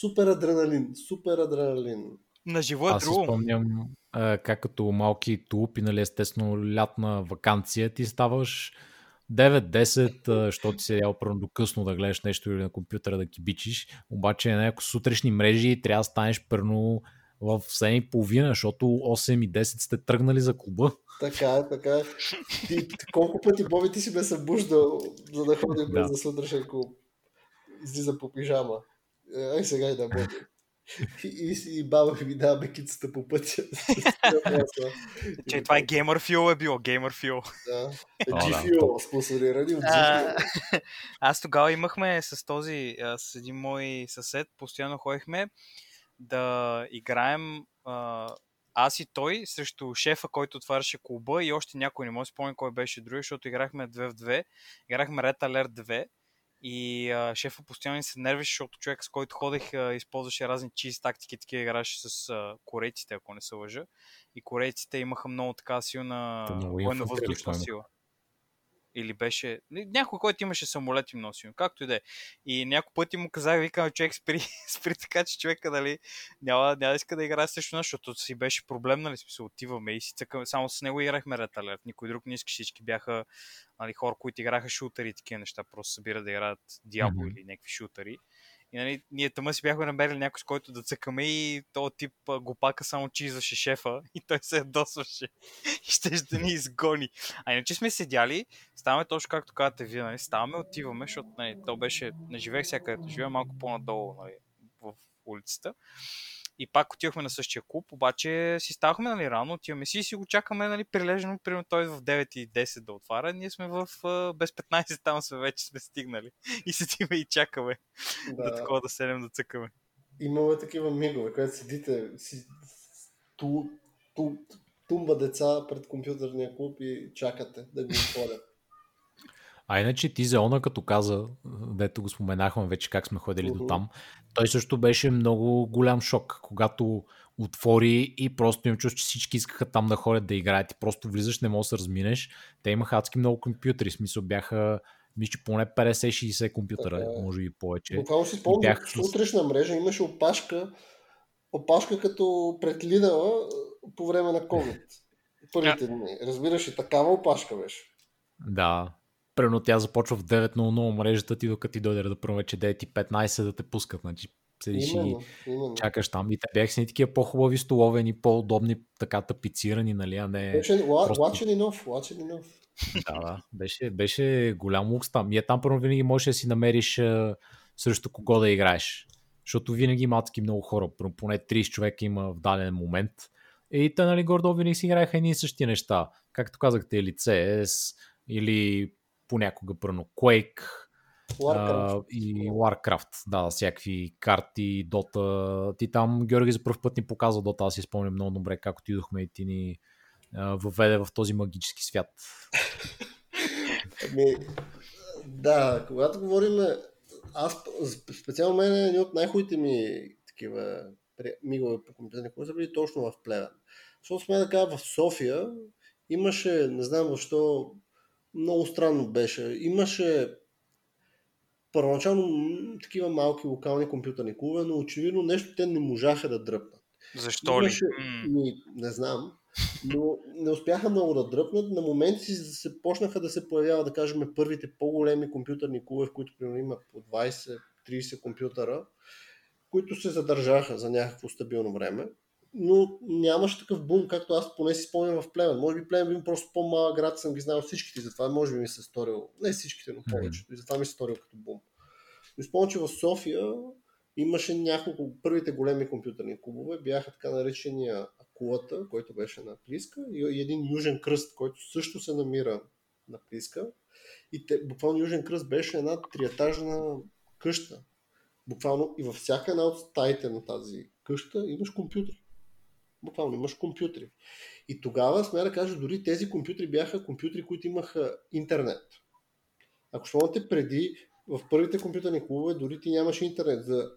супер адреналин, супер адреналин. на живо е Аз друго. спомням а, как като малки тулупи, нали, естествено, лятна вакансия, ти ставаш 9-10, а, защото си седял първо до късно да гледаш нещо или на компютъра да кибичиш, обаче на някои сутрешни мрежи трябва да станеш първо в 7.30, защото 8 и 10 сте тръгнали за клуба. Така е, така е. Ти, ти, колко пъти Боби ти си ме събуждал, за да ходим Да. за сутрешен клуб. Излиза по пижама. Е, Ай сега и да Боби. И, и, и баба ми дава бекицата по пътя. *laughs* Че това е Gamer Fuel е било, Gamer Fuel. Да. О, да. GFU, спонсорирани от GFU. *laughs* Аз тогава имахме с този, с един мой съсед, постоянно ходихме да играем а, аз и той срещу шефа, който отваряше клуба и още някой, не мога да спомня кой беше друг, защото играхме 2 в 2, играхме Red Alert 2 и а, шефа постоянно се нервеше, защото човек с който ходех а, използваше разни чиз тактики, такива играше с а, корейците, ако не се лъжа. И корейците имаха много така силна военно-въздушна сила. Или беше... Някой, който имаше самолет им носил, както и да е. И някой пъти му казах, викам, човек спри, *laughs* спри така, че човека, нали, няма, няма да иска да играе срещу нас, защото си беше проблем, нали, смисъл, отиваме и си цъкаме, само с него играхме Alert, никой друг не искаше, всички бяха нали, хора, които играха шутери и такива неща, просто събират да играят Diablo Мгм. или някакви шутери. И нали, ние тъма си бяхме намерили някой, с който да цъкаме и този тип а, глупака само чизваше шефа *laughs* и той се ядосваше и ще да ни изгони. А иначе сме седяли, ставаме точно както казвате вие, нали, ставаме, отиваме, защото нали, то беше, не живеех където живея, малко по-надолу нали, в улицата. И пак отивахме на същия клуб, обаче си ставахме нали, рано, отиваме си и си го чакаме нали, прилежно, примерно той в 9 и 10 да отваря, ние сме в без 15 там сме вече сме стигнали *laughs* и седиме и чакаме да, Да. такова да седем да цъкаме. Имаме такива мигове, където седите си, ту, ту, тумба деца пред компютърния клуб и чакате да го отворят. А иначе ти Зеона, като каза, дето го споменахме вече как сме ходили uh-huh. до там, той също беше много голям шок, когато отвори и просто им чувстваш, че всички искаха там да ходят да играят и просто влизаш, не можеш да се разминеш. Те имаха адски много компютри, в смисъл бяха мисля, поне 50-60 компютъра, така, може и повече. Буквално си спомням, бях... с утрешна мрежа имаше опашка, опашка като пред Лидала по време на COVID. Първите дни. Разбираш и такава опашка беше. Да. Прено тя започва в 9.00 мрежата ти, докато ти дойде да първо вече 9.15 да те пускат. Значи седиш именно, и именно. чакаш там. И те бяха си такива по-хубави столовени, по-удобни, така тапицирани, нали, а не... Беше, просто... Watch enough, watch enough. Да, да. Беше, беше голям лукс там. И е там първо винаги можеш да си намериш а, срещу кого да играеш. Защото винаги има адски много хора. Поне 30 човека има в даден момент. И те, нали, гордо винаги си играеха едни и същи неща. Както казахте, или CS, или понякога пръвно Quake, Warcraft. Uh, и Warcraft, да, всякакви карти, Dota. Ти там, Георги, за първ път ни показва Dota, аз си спомням много добре как отидохме и ти ни въведе в този магически свят. Ами, да, когато говорим, аз специално мен е един от най-хубавите ми такива мигове по компютърни курси са били точно в Плевен. Защото сме да кажа, в София имаше, не знам защо, много странно беше. Имаше първоначално такива малки локални компютърни клубове, но очевидно нещо те не можаха да дръпнат. Защо имаше, ли? Ми, не знам но не успяха много да дръпнат. На моменти си се почнаха да се появяват, да кажем, първите по-големи компютърни клубове, в които примерно има по 20-30 компютъра, които се задържаха за някакво стабилно време. Но нямаше такъв бум, както аз поне си спомням в Племен. Може би Племен би просто по-малък град, съм ги знал всичките, затова може би ми се сторил, не всичките, но повечето, и затова ми се сторил като бум. Но спомням, че в София имаше няколко, първите големи компютърни клубове, бяха така наречения кулата, който беше на Плиска и един южен кръст, който също се намира на Плиска. И те, буквално Южен кръст беше една триетажна къща. Буквално и във всяка една от стаите на тази къща имаш компютри. Буквално имаш компютри. И тогава, сме да кажа, дори тези компютри бяха компютри, които имаха интернет. Ако спомняте преди, в първите компютърни клубове дори ти нямаше интернет. За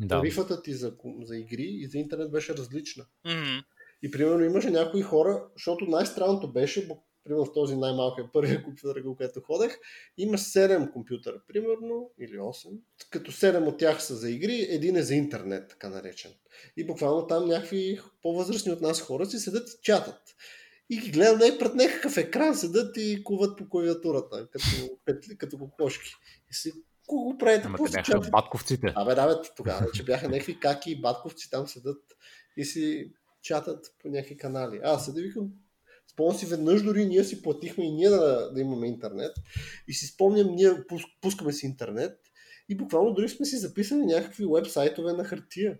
да. тарифата ти за, за игри и за интернет беше различна. Mm-hmm. И примерно имаше някои хора, защото най-странното беше, примерно в този най-малкият първия компютър, който ходех, има 7 компютъра, примерно, или 8, като 7 от тях са за игри, един е за интернет, така наречен. И буквално там някакви по-възрастни от нас хора си седат и чатат. И ги гледам не пред някакъв екран, седат и куват по клавиатурата, като, като, като кокошки. И си, Ко го правите? Ама те бяха батковците. Абе, да, бе, тогава че бяха някакви каки и батковци там седат и си чатат по някакви канали. Аз се да викам, спомням си веднъж дори ние си платихме и ние да, да имаме интернет. И си спомням, ние пускаме си интернет и буквално дори сме си записали някакви веб-сайтове на хартия.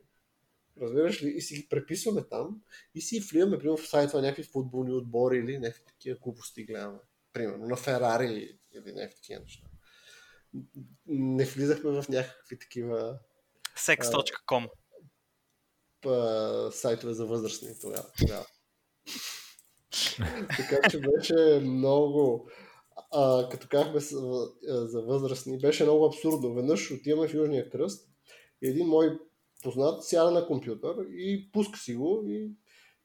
Разбираш ли? И си ги преписваме там и си вливаме, примерно в сайта някакви футболни отбори или някакви такива глупости гледаме. Примерно на Ферари или някакви такива неща не влизахме в някакви такива sex.com сайтове за възрастни тогава. тогава. Така че беше много а, като казахме за възрастни, беше много абсурдно. Веднъж отиваме в Южния кръст и един мой познат сяда на компютър и пуска си го и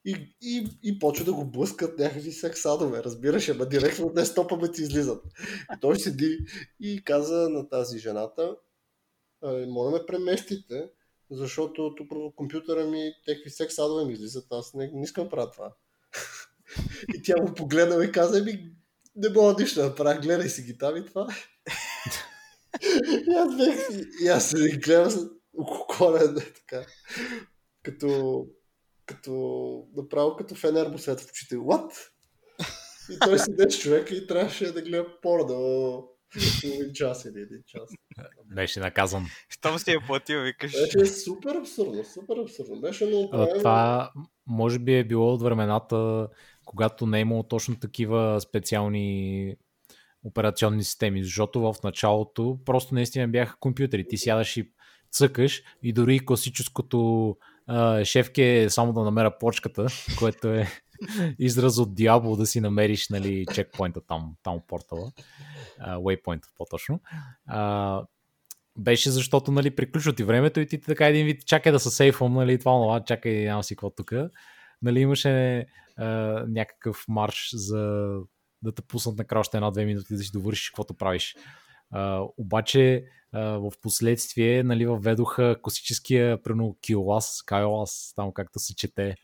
и, и, и почва да го блъскат някакви сексадове, разбираш, ама директно от десктопа ме ти излизат. И той седи и каза на тази жената, моля ме преместите, защото тук компютъра ми някакви сексадове ми излизат, аз не, не искам да правя това. И тя му погледна и каза, ми, не мога нищо да правя, гледай си ги там и това. и аз бех, и аз се гледам укоколен, така, като като направо като фенер му свет в очите. What? И той седеше човека и трябваше да гледа порно половин час или един час. Беше наказан. Щом си е платил, викаш. Беше супер абсурдно, супер абсурдно. Беше много правилно. Това може би е било от времената, когато не е имало точно такива специални операционни системи, защото в началото просто наистина бяха компютри. Ти сядаш и цъкаш и дори класическото шефке е само да намеря почката, *laughs* което е *laughs* израз от Diablo да си намериш нали, чекпоинта там, там портала. Waypoint по-точно. А, беше защото нали, приключва ти времето и ти така един вид чакай да се сейфвам, нали, това, това, чакай, нямам си какво тук. Нали, имаше а, някакъв марш за да те пуснат накрая още една-две минути да си довършиш каквото правиш. А, обаче а, в последствие нали, въведоха класическия прено килас, кайлас, там както се чете.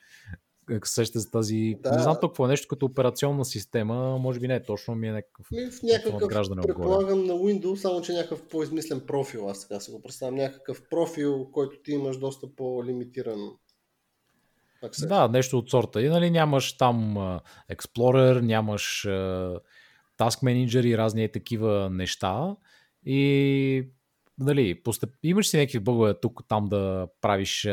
Сеща за тази... Да. Не знам толкова нещо като операционна система, може би не е точно, ми е някакъв... Ми в някакъв, предполагам на Windows, само че някакъв по-измислен профил, аз така се го представям. Някакъв профил, който ти имаш доста по-лимитиран Access. Да, нещо от сорта. И нали, нямаш там Explorer, нямаш Task Manager и разни такива неща. И нали, постъп... имаш си някакви бъгове тук там да правиш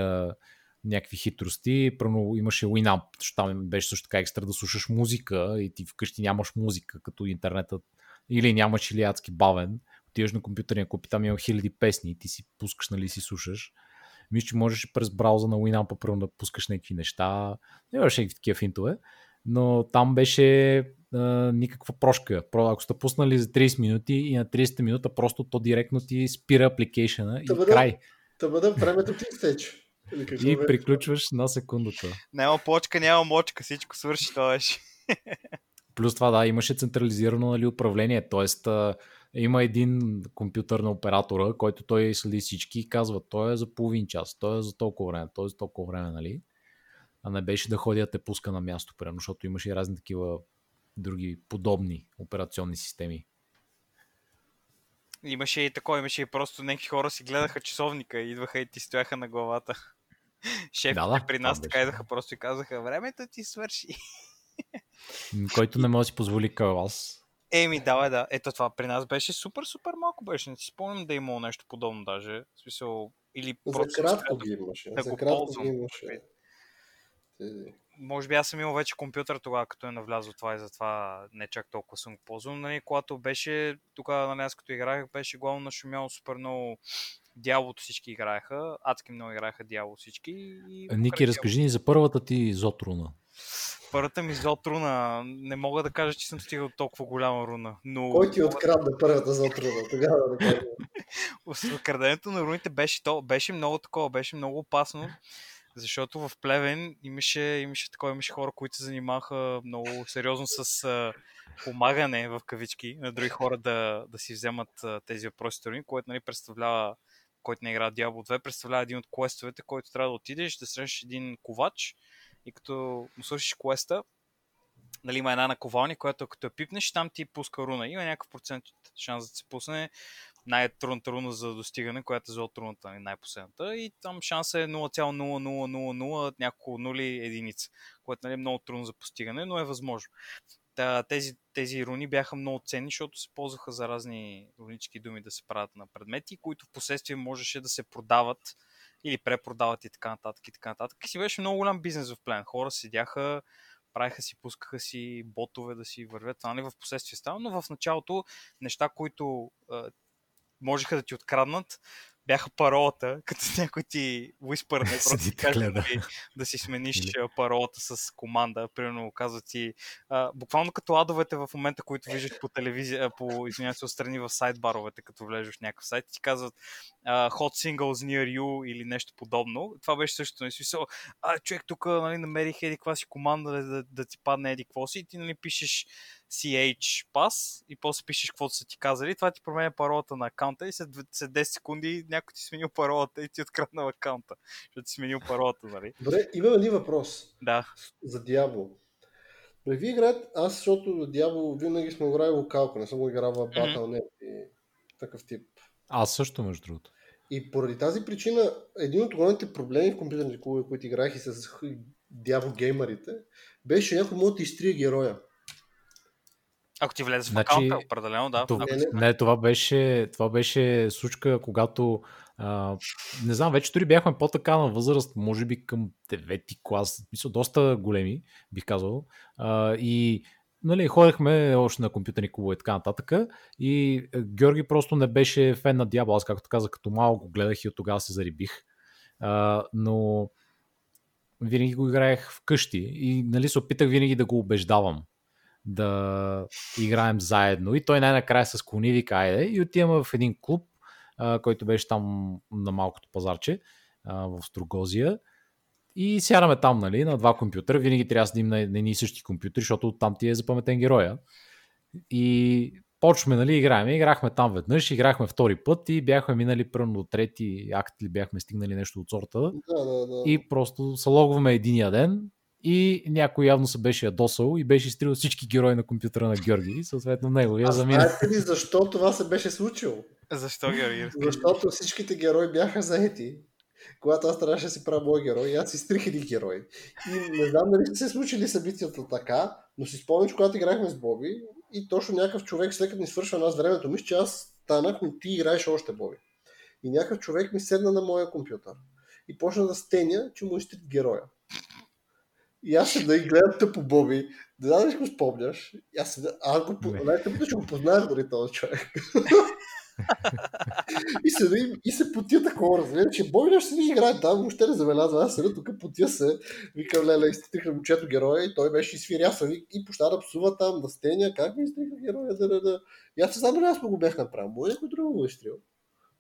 някакви хитрости. Пръвно имаше Winamp, защото там беше също така екстра да слушаш музика и ти вкъщи нямаш музика, като интернетът или нямаш или адски бавен. Отиваш на компютърния купи, там има хиляди песни и ти си пускаш, нали си слушаш. Мисля, че можеш през брауза на Winamp първо да пускаш някакви неща. Имаше някакви такива финтове. Но там беше а, никаква прошка. Ако сте пуснали за 30 минути и на 30 минута просто то директно ти спира апликейшена и бъде, край. Да бъде времето ти изтече. И приключваш на секундата. Няма почка, няма мочка, всичко свърши това беше. Плюс това, да, имаше централизирано нали, управление, т.е. има един компютър на оператора, който той следи всички и казва, той е за половин час, той е за толкова време, той е за толкова време, нали? А не беше да ходя те пуска на място, примерно, защото имаше и разни такива други подобни операционни системи. Имаше и такова, имаше и просто някакви хора си гледаха часовника и идваха и ти стояха на главата. *laughs* Шефите да, да, при нас така идваха просто и казаха, времето ти свърши. *laughs* Който не може да си позволи аз. Еми, да, да. Ето това при нас беше супер, супер малко беше. Не си спомням да е имало нещо подобно даже. В смисъл, или За кратко ги имаше. Да За кратко ги имаше. Може би аз съм имал вече компютър тогава, като е навлязло това и затова не чак толкова съм го ползвал. Нали, когато беше, тогава нали, аз като играх, беше главно нашумяло супер много Дяволото всички играеха, адски много играеха Дявол всички. И Ники, разкажи ни за първата ти Зотруна. Първата ми Зотруна, не мога да кажа, че съм стигал толкова голяма руна. Но... Кой ти открадна първата Зотруна? Тогава да кажа. Краденето на руните беше, то, беше много такова, беше много опасно. Защото в Плевен имаше, имаше, такова, имаше хора, които се занимаваха много сериозно с а, помагане в кавички на други хора да, да си вземат а, тези въпроси, което нали, представлява който не играе Diablo 2, представлява един от квестовете, който трябва да отидеш, да срещаш един ковач и като му свършиш квеста, нали, има една наковалня, която като я пипнеш, там ти пуска руна. Има някакъв процент шанс да се пусне най-трудната руна за достигане, която е за руната, нали, най-последната. И там шанса е 0,0000 няколко нули единица, което нали, е много трудно за постигане, но е възможно. Та, тези, тези руни бяха много ценни, защото се ползваха за разни рунически думи да се правят на предмети, които в последствие можеше да се продават или препродават и така нататък и така нататък. И си беше много голям бизнес в плен. Хора седяха, правиха си, пускаха си ботове да си вървят. Това нали в последствие става, но в началото неща, които е, можеха да ти откраднат, бяха паролата, *laughs* като някой ти уиспърне, просто каже да. да си смениш паролата с команда. Примерно казва ти, а, буквално като адовете в момента, които виждаш по телевизия, по, извинявай се, отстрани в сайт-баровете, като влезеш в някакъв сайт, ти казват а, hot singles near you или нещо подобно. Това беше също, нали, смисъл, а, човек тук нали, намерих еди каква си команда да, да, да ти падне еди какво си и ти нали, пишеш CH пас и после пишеш каквото са ти казали. Това ти променя паролата на акаунта и след 10 секунди някой ти сменил паролата и ти откраднал акаунта, защото ти сменил паролата, нали? Добре, има един въпрос. Да. За Diablo. Вие играете, аз защото Diablo винаги сме играли локалко, не съм го играл в Battle.net mm-hmm. и такъв тип. Аз също, между другото. И поради тази причина, един от големите проблеми в компютърните клубове, които играх и с Diablo геймерите, беше някой може да изтрие героя. Ако ти влезеш значи, в акаунта, определено, да. Това, не, не, това беше, това беше случка, когато а, не знам, вече дори бяхме по-така на възраст, може би към 9-ти клас, мисля, доста големи, бих казал. А, и нали, ходехме още на компютърни клубове и така нататък. И Георги просто не беше фен на Diablo. Аз, както казах, като малко го гледах и от тогава се зарибих. А, но винаги го играех вкъщи и нали, се опитах винаги да го убеждавам да играем заедно. И той най-накрая се склони, вика, айде, и отиваме в един клуб, а, който беше там на малкото пазарче а, в Строгозия. И сядаме там, нали, на два компютъра. Винаги трябва да седим на едни и същи компютри, защото там ти е запаметен героя. И почваме, нали, играем. Играхме там веднъж, играхме втори път и бяхме минали първо до трети акт или бяхме стигнали нещо от сорта. Да, да, да. И просто се логваме единия ден и някой явно се беше ядосал и беше изтрил всички герои на компютъра на Георги и съответно него я замина. Знаете ли защо това се беше случило? Защо, Георги? Защото всичките герои бяха заети. Когато аз трябваше да си правя мой герой, аз изтрих един герой. И не знам дали се случили събитията така, но си спомням, че когато играхме с Боби, и точно някакъв човек, след като ни свършва нас времето, мисля, че аз станах, но ти играеш още Боби. И някакъв човек ми седна на моя компютър и почна да стеня, че му изтрит героя. И аз се да и гледам тъпо Боби. Не знам дали го спомняш. И аз, седа, аз го, най-тъпото, че го познах дори този човек. *laughs* и, се, и, и се потия такова, разбира, че Боби ще си играе там, въобще не забелязва. Аз седа тук, потия се, викам, леле, изтриха момчето героя и той беше изфирясен и, и почна да псува там, да стеня, как ми изтриха героя, да, да, да. И аз не знам аз го бях направил, може някой друг го е изтрил.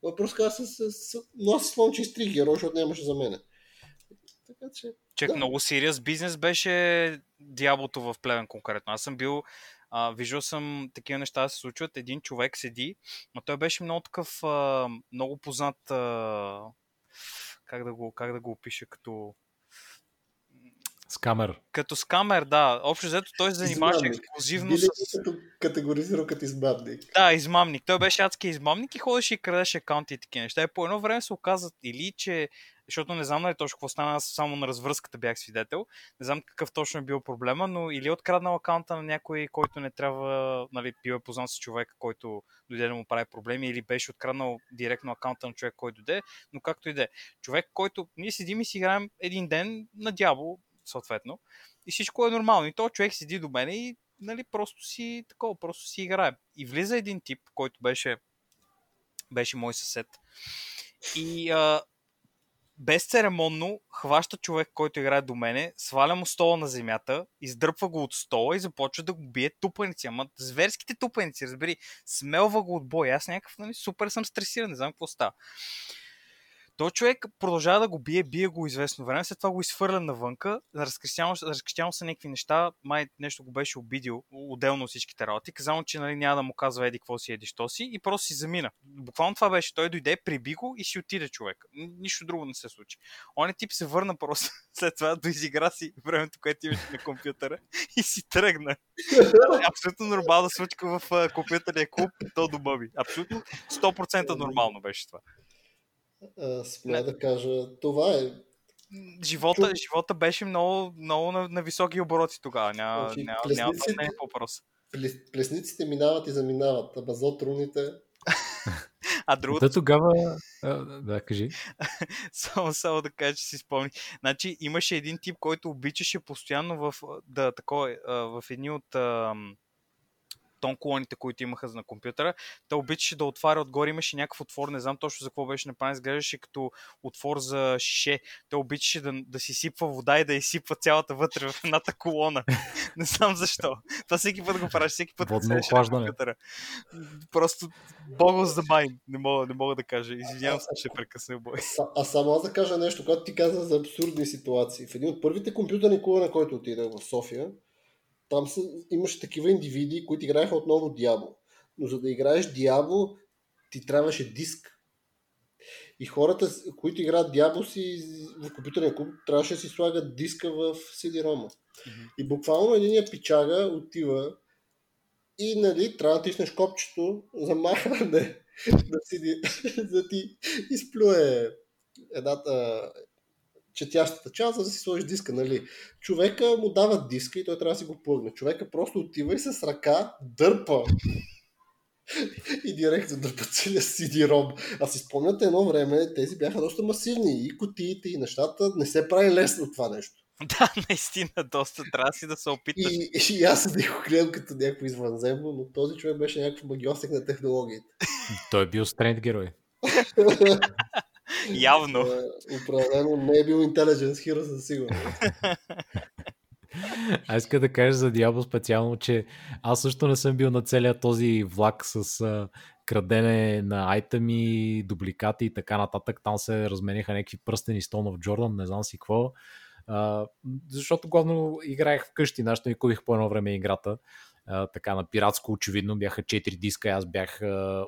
Но просто аз, с, с, но аз си спомням, че изтрих героя, защото нямаше за мене. Така че... Чек, да. много сериус бизнес беше дяволото в плевен конкретно. Аз съм бил, а, виждал съм такива неща да се случват. Един човек седи, но той беше много такъв, а, много познат, а, как, да го, как да го опиша, като Скамер. като скамер, да. Общо взето той се занимаваше Измамник. ексклюзивно Били с... като категоризирал като измамник. Да, измамник. Той беше адски измамник и ходеше и крадеше акаунти и такива неща. И по едно време се оказа или, че защото не знам нали точно какво стана, аз само на развръзката бях свидетел. Не знам какъв точно е бил проблема, но или е откраднал акаунта на някой, който не трябва, нали, бил е познат с човек, който дойде да му прави проблеми, или беше откраднал директно акаунта на човек, който дойде, но както и да е. Човек, който ние седим и си играем един ден на дявол, съответно, и всичко е нормално. И то човек седи до мене и нали, просто си такова, просто си играе. И влиза един тип, който беше, беше мой съсед. И а, безцеремонно хваща човек, който играе до мене, сваля му стола на земята, издърпва го от стола и започва да го бие тупаници. Ама зверските тупаници, разбери, смелва го от бой. Аз някакъв, нали, супер съм стресиран, не знам какво става. Той човек продължава да го бие, бие го известно време, след това го изхвърля навънка, разкрещява се някакви неща, май нещо го беше обидил, отделно от всичките работи, казал му, че нали, няма да му казва еди какво си, еди що си и просто си замина. Буквално това беше, той дойде, приби го и си отиде човек. Нищо друго не се случи. Он тип се върна просто *laughs* след това да изигра си времето, което имаше на компютъра и си тръгна. Абсолютно нормална случка в компютърния клуб, то до Бъби. Абсолютно 100% нормално беше това. Смея да кажа, това е. Живота, Чу- живота беше много, много на, на високи обороти тогава. Няма, Значи, няма, няма плесниците- не е въпрос. Плес- Плесниците минават и заминават, а базотруните... *laughs* А другото, Да, тогава... а, Да, кажи. *laughs* само, само да кажа, че си спомни. Значи имаше един тип, който обичаше постоянно в, да, такова, а, в едни от ам, тон колоните, които имаха на компютъра, той обичаше да отваря отгоре, имаше някакъв отвор, не знам точно за какво беше направен, изглеждаше като отвор за шише. Той обичаше да, да си сипва вода и да изсипва цялата вътре в едната колона. *laughs* не знам защо. Това всеки път го правиш, всеки път Водно на компютъра. Просто богос за майн. Не мога, не мога да кажа. Извинявам се, ще прекъсна бой. А само аз да кажа нещо, когато ти каза за абсурдни ситуации. В един от първите компютърни клуба, на който отидах в София, там са, имаше такива индивиди, които играеха отново Диабло. Но за да играеш Диабло, ти трябваше диск. И хората, които играят Диабло си в компютърния клуб, трябваше да си слагат диска в CD-ROM. И буквално един пичага отива и нали, трябва да тиснеш копчето за махане *laughs* да си *laughs* да ти изплюе едната четящата част, за да си сложиш диска, нали. Човека му дава диска и той трябва да си го плъгне. Човека просто отива и с ръка дърпа. И директно дърпа целия CD-ROM. А си спомняте едно време, тези бяха доста масивни и кутиите и нещата. Не се прави лесно това нещо. Да, наистина, доста трябва си да се опиташ. И, и аз не го гледам като някакво извънземно, но този човек беше някакъв магиосник на технологиите. Той е бил стрейт герой. *laughs* Явно. Определено не е бил Intelligence Hero със сигурност. Аз иска да кажа за Диабло специално, че аз също не съм бил на целия този влак с а, крадене на айтеми, дубликати и така нататък. Там се размениха някакви пръстени Stone of Jordan, не знам си какво. А, защото главно играех вкъщи, нашето и купих по едно време играта. А, така на пиратско очевидно бяха 4 диска, аз бях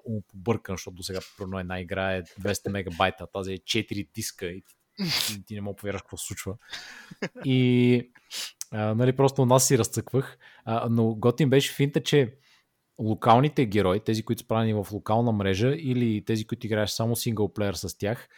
умо побъркан, защото до сега първо една игра е 200 мегабайта, тази е 4 диска и ти, ти не мога повярваш какво се случва. И а, нали, просто нас си разцъквах. А, но готин беше финта, че локалните герои, тези, които са правени в локална мрежа или тези, които играеш само синглплеер с тях,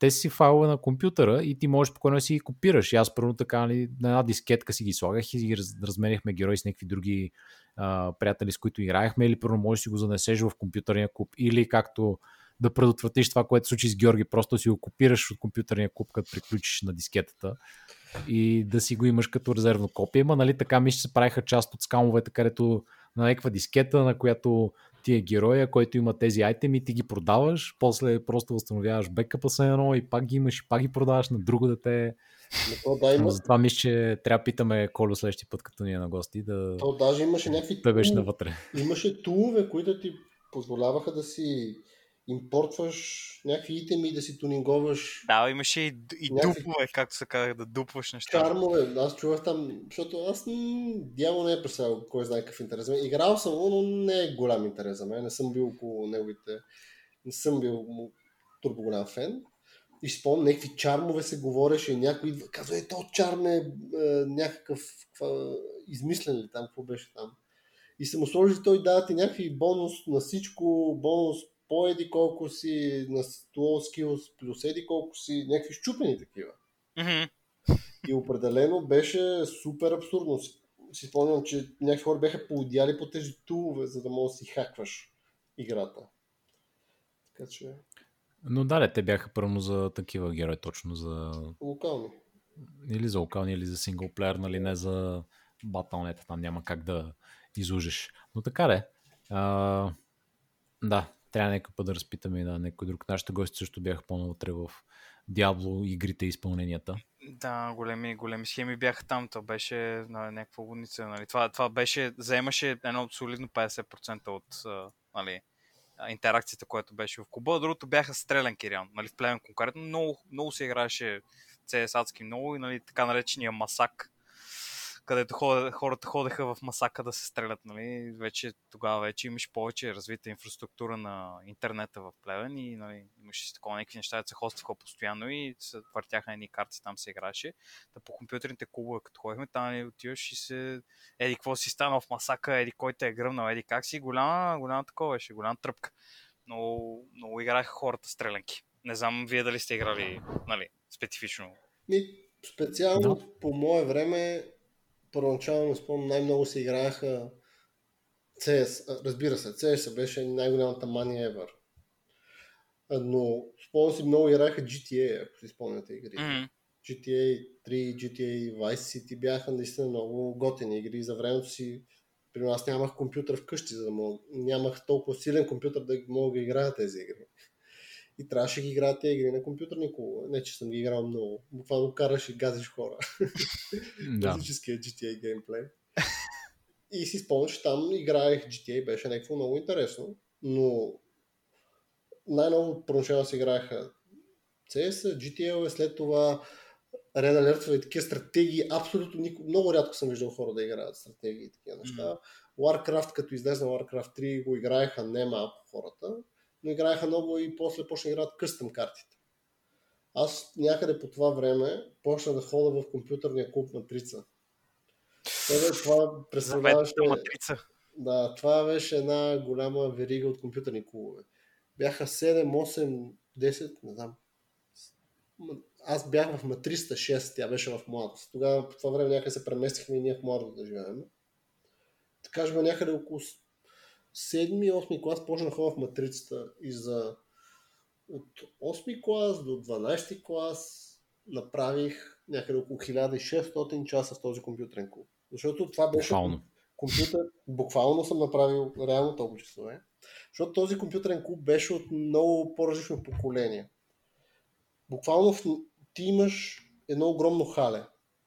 те си файлове на компютъра и ти можеш спокойно да си ги копираш. И аз първо така нали, на една дискетка си ги слагах и ги раз, разменяхме герои с някакви други а, приятели, с които играехме, или първо можеш да си го занесеш в компютърния куп, или както да предотвратиш това, което случи с Георги, просто си го копираш от компютърния куп, като приключиш на дискетата и да си го имаш като резервно копие. Ма нали така ми ще се правиха част от скамовете, където на някаква дискета, на която ти е героя, който има тези айтеми, ти ги продаваш, после просто възстановяваш бекъпа с едно и пак ги имаш и пак ги продаваш на друго дете. Но, да, има... Затова мисля, че трябва да питаме Колю следващия път, като ни е на гости. Да... То даже имаше някакви... Той беше навътре. Имаше тулове, които ти позволяваха да си импортваш някакви итеми да си тунинговаш. Да, имаше и, и някакви... дупове, както се казах, да дупваш неща. Чармове, аз чувах там, защото аз дявол не е представил кой знае какъв интерес за мен. Играл съм, но не е голям интерес за мен. Не съм бил около неговите, не съм бил турбо голям фен. И спомням, някакви чармове се говореше и някой идва, казва, е, то чарм е, е някакъв ква, измислен ли там, какво беше там. И се му сложи, той дава ти някакви бонус на всичко, бонус по-еди колко си на 100 skills плюс еди колко си, някакви щупени такива. Mm-hmm. И определено беше супер абсурдно. Си спомням, че някакви хора бяха поудяли по тези тулове, за да можеш да си хакваш играта. Така че... Но да, те бяха първо за такива герои, точно за... Локални. Или за локални, или за синглплеер, нали, не за баталнета, там няма как да излужиш. Но така де. А, да, трябва някой да разпитаме на някой друг. Нашите гости също бяха по-навътре в Диабло игрите и изпълненията. Да, големи, големи схеми бяха там. Това беше на някаква лудница. Нали. Това, това беше, заемаше едно солидно 50% от нали, интеракцията, която беше в клуба. Другото бяха стрелянки, реално. Нали, в племен конкретно. Много, много се играеше CS адски много и нали, така наречения масак където хората ходеха в масака да се стрелят, нали, вече тогава вече имаш повече развита инфраструктура на интернета в Плевен и нали, имаше си такова някакви неща, да се хостваха постоянно и се въртяха едни карти, там се играше. Да по компютърните клубове, като ходихме, там нали, отиваш и се еди какво си стана в масака, еди кой те е гръмнал, еди как си, голяма, голяма такова беше, голяма тръпка. Но много играха хората стрелянки. Не знам вие дали сте играли нали, специфично. Ми, специално да. по мое време първоначално спомням, най-много се играеха CS. Разбира се, CS беше най-голямата мания ever. Но спомням си, много играеха GTA, ако си спомняте игри. Mm-hmm. GTA 3, GTA Vice City бяха наистина много готини игри. За времето си, при аз нямах компютър вкъщи, за да мога, нямах толкова силен компютър да мога да играя тези игри и трябваше да ги играят тези игри на компютърни клубове. Не, че съм ги играл много. Буквално караш и газиш хора. Да. Класическия GTA геймплей. И си спомням, че там играех GTA, беше някакво много интересно, но най-много първоначално си играеха CS, GTA, след това Red Alert и такива стратегии. Абсолютно нико... много рядко съм виждал хора да играят стратегии и такива неща. Mm. Warcraft, като излезе Warcraft 3, го играеха не малко хората но играеха много и после почна да играят къстъм картите. Аз някъде по това време почна да хода в компютърния клуб Матрица. Тебе, това представляваше... Матрица. Да, това беше една голяма верига от компютърни клубове. Бяха 7, 8, 10, не знам. Аз бях в Матриста 6, тя беше в младост. Тогава по това време някъде се преместихме и ние в младост да живеем. Да кажем някъде около седми и 8 клас почнах в матрицата и за от 8 клас до 12 клас направих някъде около 1600 часа в този компютърен клуб. Защото това беше буквално. компютър, буквално съм направил реално толкова часове. Защото този компютърен клуб беше от много по-различно поколение. буквално в, ти имаш едно огромно хале.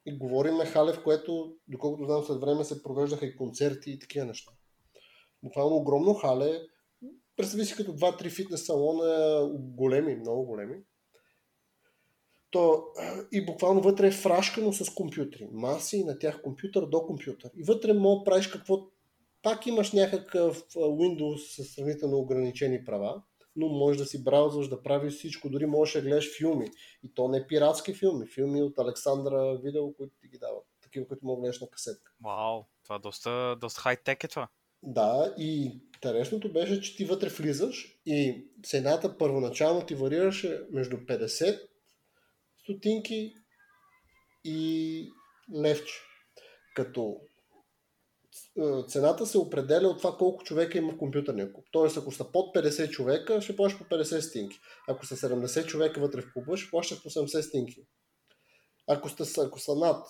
И говорим на хале, в което, доколкото знам, след време се провеждаха и концерти и такива неща. Буквално огромно хале. Представи си като 2-3 фитнес салона, големи, много големи. То, и буквално вътре е фрашкано с компютри. Маси на тях компютър до компютър. И вътре мога правиш какво... Пак имаш някакъв Windows с сравнително ограничени права, но можеш да си браузваш, да правиш всичко, дори можеш да гледаш филми. И то не пиратски филми, филми от Александра Видео, които ти ги дават. Такива, които мога да гледаш на касетка. Вау, това доста, доста хай-тек е това. Да, и интересното беше, че ти вътре влизаш и цената първоначално ти варираше между 50 стотинки и левче. Като е, цената се определя от това колко човека има в компютърния клуб. Тоест, ако са под 50 човека, ще плащаш по 50 стинки. Ако са 70 човека вътре в клуба, ще плащаш по 70 стинки. Ако, сте, ако са над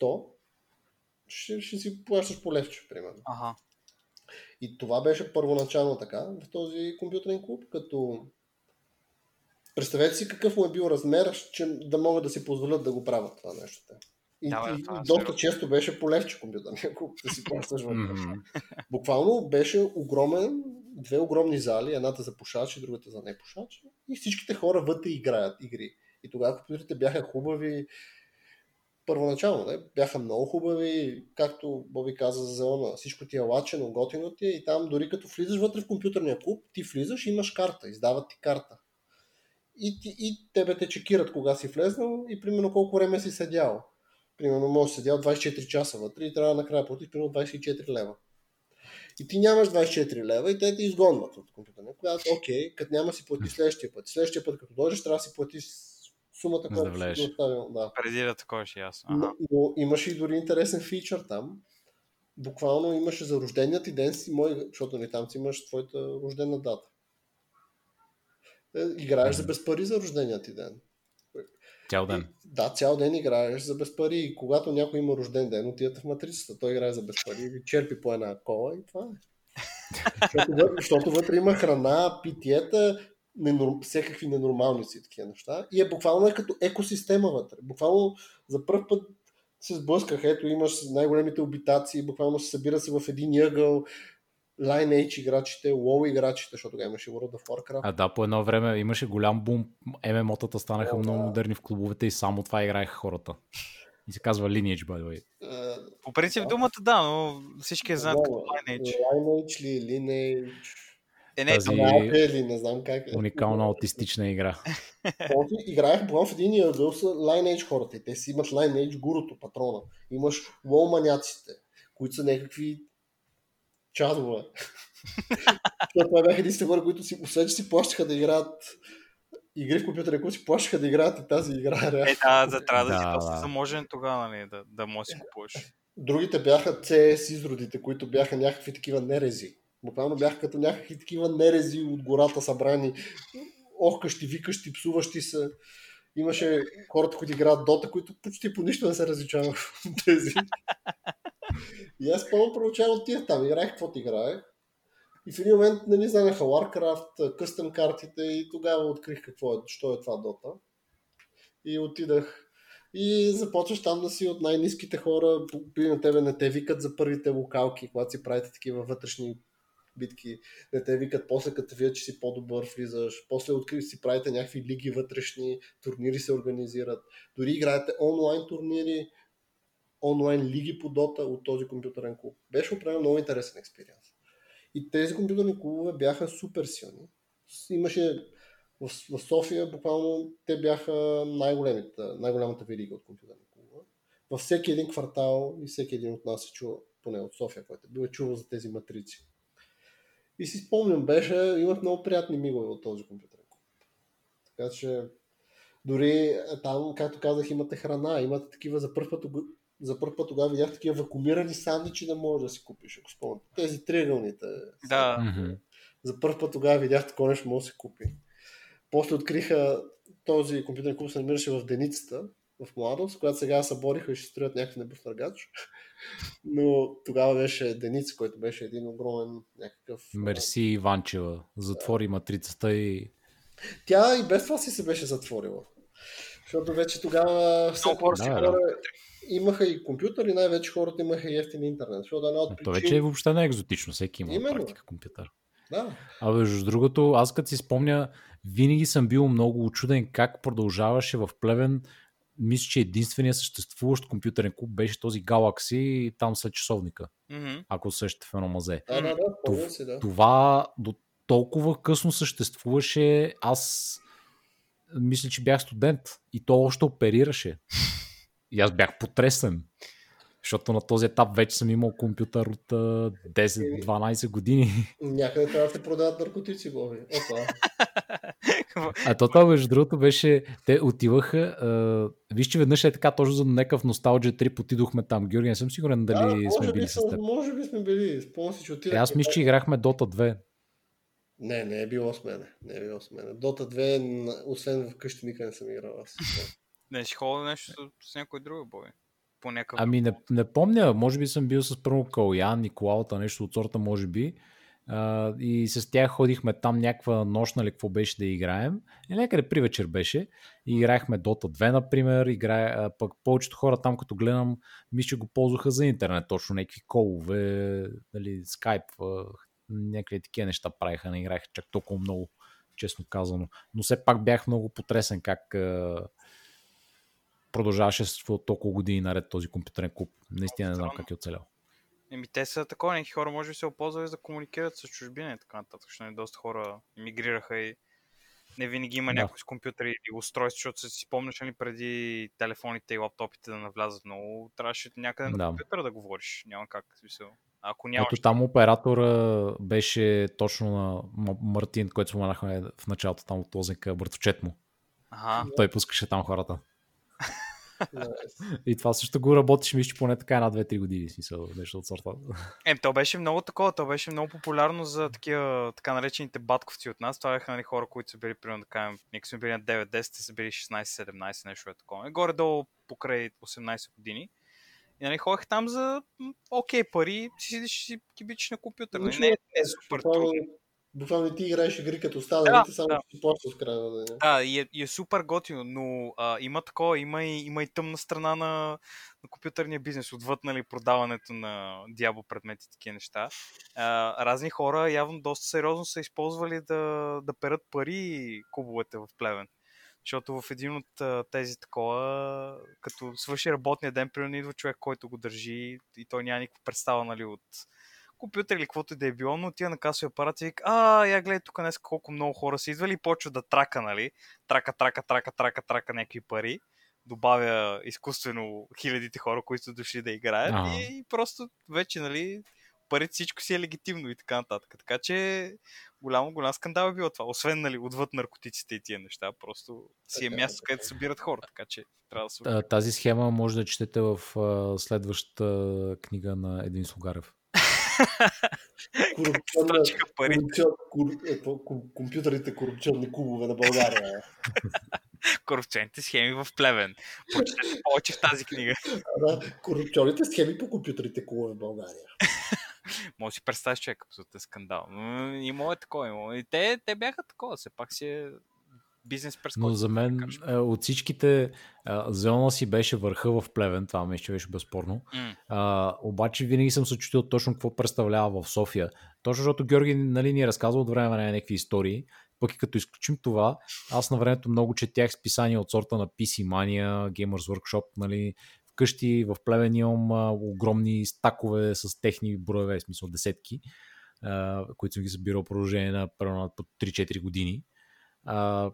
100, ще, ще си плащаш по левче, примерно. Ага. И това беше първоначално така в този компютърен клуб, като представете си какъв му е бил размер, че да могат да си позволят да го правят това нещо. И, Да, и това е доста често беше полегче компютърния клуб, да си плащаш вътре. Буквално беше огромен, две огромни зали, едната за пушачи, другата за непушачи. И всичките хора вътре играят игри. И тогава компютрите бяха хубави, първоначално, не? бяха много хубави, както Боби каза за Зелона, всичко ти е лачено, готино ти е и там дори като влизаш вътре в компютърния клуб, ти влизаш и имаш карта, издават ти карта. И, ти, и тебе те чекират кога си влезнал и примерно колко време си седял. Примерно може да си седял 24 часа вътре и трябва накрая да платиш примерно 24 лева. И ти нямаш 24 лева и те те изгонват от компютърния. Когато, окей, като няма си плати следващия път. Следващия път, като дойдеш, трябва да си платиш сумата, която си го оставил. Да. Преди да такова ще е ясно. Но, Ага. но имаше и дори интересен фичър там. Буквално имаше за рождения ти ден си мой, защото нали, там си имаш твоята рождена дата. Е, Играеш за без пари за рождения ти ден. Цял ден. Да, цял ден играеш за без пари и когато някой има рожден ден, отидете в матрицата. Той играе за без пари, ви черпи по една кола и това е. *laughs* защото, вътре, защото вътре има храна, питиета, ненор... всякакви ненормалници и такива неща. И е буквално е като екосистема вътре. Буквално за първ път се сблъсках. Ето имаш най-големите обитации, буквално се събира се в един ъгъл. Lineage играчите, WoW играчите, защото тогава имаше World of Warcraft. А да, по едно време имаше голям бум. ММО-тата станаха О, много да. модерни в клубовете и само това играеха хората. И се казва Lineage, by the way. Е, По принцип думата да, но всички знаят като много. Lineage. Lineage ли, Lineage, Е, не, Тази- Map или не знам как е. Уникална аутистична игра. Играех буквално в един ъгъл са Lineage хората и те си имат Lineage гурото, патрона. Имаш WoW маняците, които са някакви чадове. Това бяха единствените хора, които си, освен че си плащаха да играят игри в компютъра, които си плащаха да играят и тази игра. е, да, за, трябва да, си Да, доста да. заможен тогава, нали, да, да можеш да си купуваш. Другите бяха CS изродите, които бяха някакви такива нерези. Буквално бяха като някакви такива нерези от гората събрани. Охкащи, викащи, псуващи се. Имаше хората, които играят Дота, които почти по нищо не се различаваха от тези. И аз пълно проучавам от тия там. Играех каквото играех. И в един момент нали, знаеха Warcraft, къстъм картите и тогава открих какво е, що е това Дота. И отидах и започваш там да си от най-низките хора, при на тебе не те викат за първите локалки, когато си правите такива вътрешни битки, не те викат после като видят, че си по-добър, влизаш, после откри си правите някакви лиги вътрешни, турнири се организират, дори играете онлайн турнири, онлайн лиги по Дота от този компютърен клуб. Беше определено много интересен експириенс. И тези компютърни клубове бяха супер силни. Имаше в, София буквално те бяха най-големите, най-голямата верига от компютърни клубове. Във всеки един квартал и всеки един от нас се чува, поне от София, който е бил, е чувал за тези матрици. И си спомням, беше, имах много приятни мигове от този компютърен клуб. Така че дори е, там, както казах, имате храна, имате такива за първ път, за първ път тогава видях такива вакуумирани сандвичи да можеш да си купиш, ако спомняте. Тези триъгълните. Да. За първ път тогава видях такова нещо, може да се купи. После откриха този компютърен клуб се намираше в Деницата, в младост, която сега събориха и ще строят някакъв небостъргач. *laughs* Но тогава беше Деница, който беше един огромен някакъв... Мерси Иванчева. Затвори матрицата и Тя и без това си се беше затворила. Защото вече тогава все хора си хора говорят. имаха и компютър и най-вече хората имаха и ефтин интернет. Защото една от То причин... вече е въобще не е екзотично, всеки има Именно. практика компютър. Да. А между другото, аз като си спомня, винаги съм бил много очуден как продължаваше в Плевен. Мисля, че единственият съществуващ компютърен клуб беше този Galaxy там след часовника, Мгм. ако сещате в едно мазе. Да, да, да, помня си, да. Това до толкова късно съществуваше, аз мисля, че бях студент и то още оперираше. И аз бях потресен. Защото на този етап вече съм имал компютър от а, 10-12 години. Някъде трябва да се продават наркотици, Боби. Опа. *laughs* А то това, между другото, беше... Те отиваха... А, виж, че веднъж е така, точно за някакъв носталджия трип отидохме там. Георги, не съм сигурен дали Да, сме може, били би, с теб. може би сме били. Спомням си, че Е, отидахме. аз мисля, че играхме Dota 2. Не, не е било с мене. Не е било с мене. Дота 2, н- освен вкъщи, никъде не съм играл аз. Не, ще ходя нещо с, с някой друг бой. По някакъв Ами не, не помня, може би съм бил с първо Калян, Николаута, нещо от сорта, може би. А, и с тях ходихме там някаква нощ, нали, какво беше да играем. И някъде при вечер беше. И играехме Dota 2, например. Играе, а, пък повечето хора там, като гледам, мисля, го ползваха за интернет. Точно някакви колове, нали, скайп, някакви такива неща правиха. Не играеха чак толкова много, честно казано. Но все пак бях много потресен как продължаваше с толкова години наред този компютърен клуб. Наистина не знам как е оцелял. Еми, те са такова, някакви хора може би се оползвали за да комуникират с чужбина и така нататък, защото доста хора емигрираха и не винаги има Да. някой с компютър или устройство, защото си спомняш ли преди телефоните и лаптопите да навлязат много, трябваше някъде на Да. компютъра да говориш. Няма как, смисъл. Ако нямаш... Ето там оператора беше точно на Мартин, който споменахме в началото там от лозенка, братовчет му. Ага. Той пускаше там хората. И това също го работеше, мисля, поне така една, две, три години, смисъл, нещо от сорта. Е, то беше много такова, то беше много популярно за такива така наречените батковци от нас. Това бяха нали, хора, които са били, примерно, кажем, ние сме били на 9-10, те са били 16-17, нещо е такова. Горе-долу покрай 18 години. И нали, ходех там за окей пари, си седиш и си кибичиш на компютър. Нали? Не, не е супер Буквално- трудно. Буквално ти играеш игри като останалите, Да, само да. си плащаш в края на деня. Да, и е, и е супер готино, но а, има такова, има и, има и тъмна страна на, на компютърния бизнес, отвъд нали, продаването на дявол предмети и такива неща. А, разни хора явно доста сериозно са използвали да, да перат пари клубовете в Плевен. Защото в един от а, тези такова, като свърши работния ден, примерно идва човек, който го държи и той няма никаква представа нали, от компютър или каквото и да е било, но отива на касови апарат и вика, а, я гледай тук днес колко много хора са идвали и почва да трака, нали? Трака, трака, трака, трака, трака някакви пари. Добавя изкуствено хилядите хора, които са дошли да играят Ага. и, и просто вече, нали, парите всичко си е легитимно и така нататък. Така че голям, голям скандал е било това. Освен, нали, отвъд наркотиците и тия неща, просто си е Така, място, където се събират хора, така че трябва да се... Тази схема може да четете в следващата книга на Един Слугарев. Е, какво, ком- компютърните корупционни клубове на България. *laughs* корупционните схеми в Плевен. Прочетете повече в тази книга. *laughs* да, корупционните схеми по компютърните клубове в България. *laughs* Може си представиш човек, като е скандал. Но Имало е такова. Имало. И те, те бяха такова. Все пак си е бизнес прескоч. Но за мен е, от всичките Зелна си беше върха в Плевен, това мисля, беше безспорно. М. А, обаче винаги съм се чутил точно какво представлява в София. Точно защото Георги нали, ни е разказвал от време на някакви истории. Пък и като изключим това, аз на времето много четях списания от сорта на PC Mania, Gamers Workshop, нали, вкъщи в Плевен имам а, огромни стакове с техни броеве, в смисъл десетки, а, които съм ги събирал продължение на примерно, по 3-4 години. А,